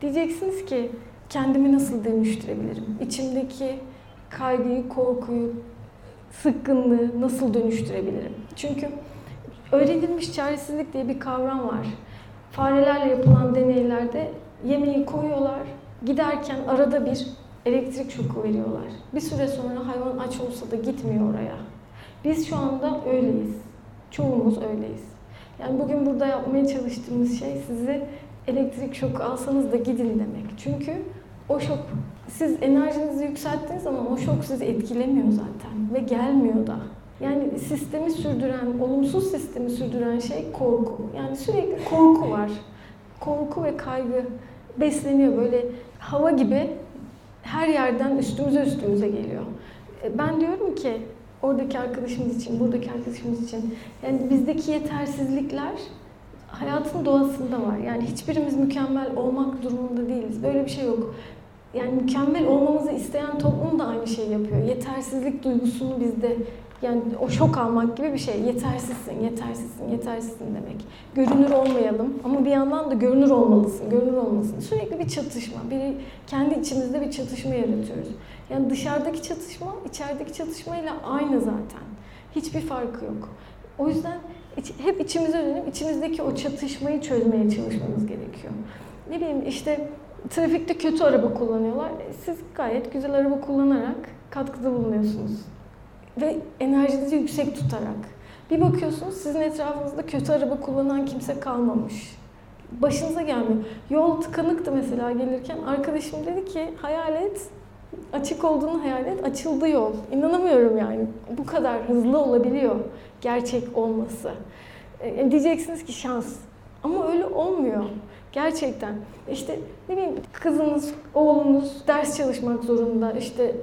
Diyeceksiniz ki kendimi nasıl dönüştürebilirim? İçimdeki kaygıyı, korkuyu, sıkkınlığı nasıl dönüştürebilirim? Çünkü öğrenilmiş çaresizlik diye bir kavram var. Farelerle yapılan deneylerde yemeği koyuyorlar. Giderken arada bir elektrik şoku veriyorlar. Bir süre sonra hayvan aç olsa da gitmiyor oraya. Biz şu anda öyleyiz. Çoğumuz öyleyiz. Yani bugün burada yapmaya çalıştığımız şey sizi elektrik şoku alsanız da gidin demek. Çünkü o şok, siz enerjinizi yükselttiğiniz zaman o şok sizi etkilemiyor zaten ve gelmiyor da. Yani sistemi sürdüren, olumsuz sistemi sürdüren şey korku. Yani sürekli korku var. Korku ve kaygı besleniyor böyle hava gibi her yerden üstümüze üstümüze geliyor. E, ben diyorum ki oradaki arkadaşımız için, buradaki arkadaşımız için yani bizdeki yetersizlikler hayatın doğasında var. Yani hiçbirimiz mükemmel olmak durumunda değiliz. Böyle bir şey yok. Yani mükemmel olmamızı isteyen toplum da aynı şeyi yapıyor. Yetersizlik duygusunu bizde yani o şok almak gibi bir şey. Yetersizsin, yetersizsin, yetersizsin demek. Görünür olmayalım ama bir yandan da görünür olmalısın, görünür olmalısın. Sürekli bir çatışma, biri kendi içimizde bir çatışma yaratıyoruz. Yani dışarıdaki çatışma, içerideki çatışmayla aynı zaten. Hiçbir farkı yok. O yüzden hep içimize dönüp içimizdeki o çatışmayı çözmeye çalışmamız gerekiyor. Ne bileyim işte trafikte kötü araba kullanıyorlar. Siz gayet güzel araba kullanarak katkıda bulunuyorsunuz ve enerjinizi yüksek tutarak. Bir bakıyorsunuz sizin etrafınızda kötü araba kullanan kimse kalmamış. Başınıza gelmiyor. Yol tıkanıktı mesela gelirken. Arkadaşım dedi ki hayal et, açık olduğunu hayal et, açıldı yol. İnanamıyorum yani. Bu kadar hızlı olabiliyor gerçek olması. E, diyeceksiniz ki şans. Ama öyle olmuyor. Gerçekten. İşte ne bileyim kızınız, oğlunuz ders çalışmak zorunda. İşte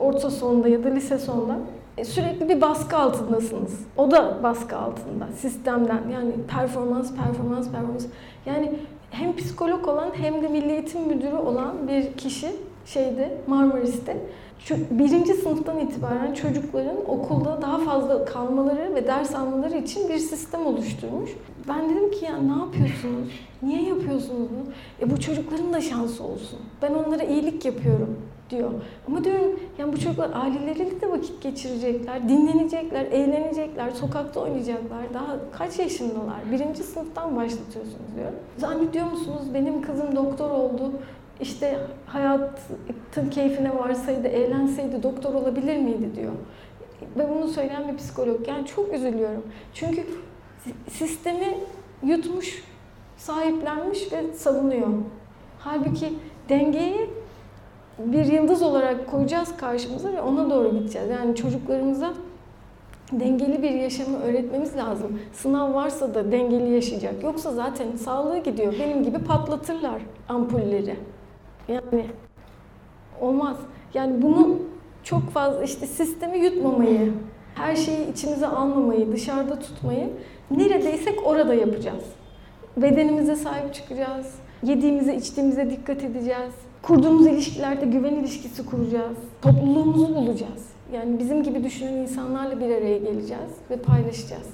orta sonda ya da lise sonda. E, sürekli bir baskı altındasınız. O da baskı altında sistemden. Yani performans, performans, performans. Yani hem psikolog olan hem de Milli Eğitim Müdürü olan bir kişi şeyde Marmaris'te birinci sınıftan itibaren çocukların okulda daha fazla kalmaları ve ders almaları için bir sistem oluşturmuş. Ben dedim ki ya ne yapıyorsunuz? Niye yapıyorsunuz bunu? E bu çocukların da şansı olsun. Ben onlara iyilik yapıyorum diyor. Ama diyorum yani bu çocuklar aileleriyle de vakit geçirecekler, dinlenecekler, eğlenecekler, sokakta oynayacaklar. Daha kaç yaşındalar? Birinci sınıftan başlatıyorsunuz diyor. Zannediyor musunuz benim kızım doktor oldu, işte hayatın keyfine varsaydı, eğlenseydi doktor olabilir miydi diyor. Ve bunu söyleyen bir psikolog. Yani çok üzülüyorum. Çünkü si- sistemi yutmuş, sahiplenmiş ve savunuyor. Halbuki dengeyi bir yıldız olarak koyacağız karşımıza ve ona doğru gideceğiz. Yani çocuklarımıza dengeli bir yaşamı öğretmemiz lazım. Sınav varsa da dengeli yaşayacak. Yoksa zaten sağlığı gidiyor. Benim gibi patlatırlar ampulleri. Yani olmaz. Yani bunu çok fazla işte sistemi yutmamayı, her şeyi içimize almamayı, dışarıda tutmayı neredeysek orada yapacağız. Bedenimize sahip çıkacağız. Yediğimize, içtiğimize dikkat edeceğiz. Kurduğumuz ilişkilerde güven ilişkisi kuracağız. Topluluğumuzu bulacağız. Yani bizim gibi düşünen insanlarla bir araya geleceğiz ve paylaşacağız.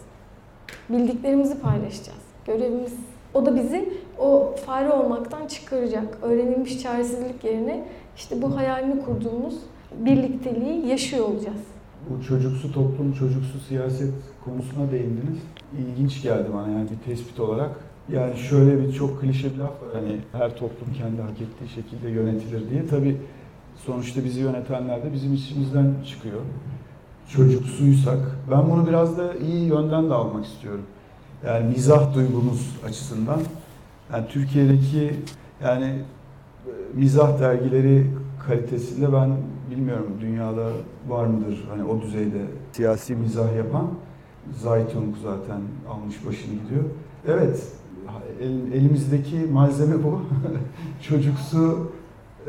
Bildiklerimizi paylaşacağız. Görevimiz o da bizi o fare olmaktan çıkaracak. Öğrenilmiş çaresizlik yerine işte bu hayalini kurduğumuz birlikteliği yaşıyor olacağız. Bu çocuksu toplum, çocuksu siyaset konusuna değindiniz. İlginç geldi bana yani bir tespit olarak. Yani şöyle bir çok klişe bir laf var hani her toplum kendi hak ettiği şekilde yönetilir diye. Tabii sonuçta bizi yönetenler de bizim içimizden çıkıyor. Çocuksuysak ben bunu biraz da iyi yönden de almak istiyorum. Yani mizah duygumuz açısından. Yani Türkiye'deki yani e, mizah dergileri kalitesinde ben bilmiyorum dünyada var mıdır hani o düzeyde siyasi mizah yapan. Zeitung zaten almış başını gidiyor. Evet, el- elimizdeki malzeme bu. (laughs) Çocuksu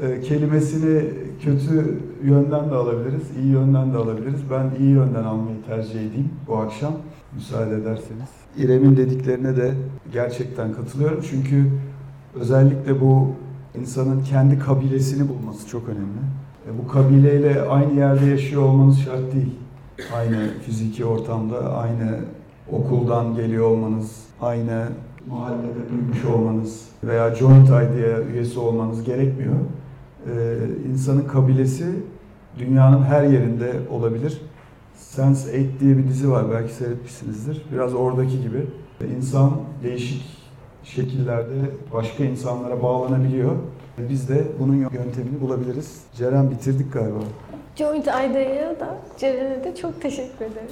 e, kelimesini kötü yönden de alabiliriz, iyi yönden de alabiliriz. Ben iyi yönden almayı tercih edeyim bu akşam, müsaade ederseniz. İrem'in dediklerine de gerçekten katılıyorum. Çünkü özellikle bu insanın kendi kabilesini bulması çok önemli. E, bu kabileyle aynı yerde yaşıyor olmanız şart değil. Aynı fiziki ortamda, aynı okuldan geliyor olmanız, aynı mahallede büyümüş olmanız veya Joint ID'ye üyesi olmanız gerekmiyor. Ee, insanın kabilesi dünyanın her yerinde olabilir. Sense8 diye bir dizi var, belki seyretmişsinizdir. Biraz oradaki gibi. İnsan değişik şekillerde başka insanlara bağlanabiliyor. Biz de bunun yöntemini bulabiliriz. Ceren bitirdik galiba. Joint Ayda'ya da Ceren'e de çok teşekkür ederim.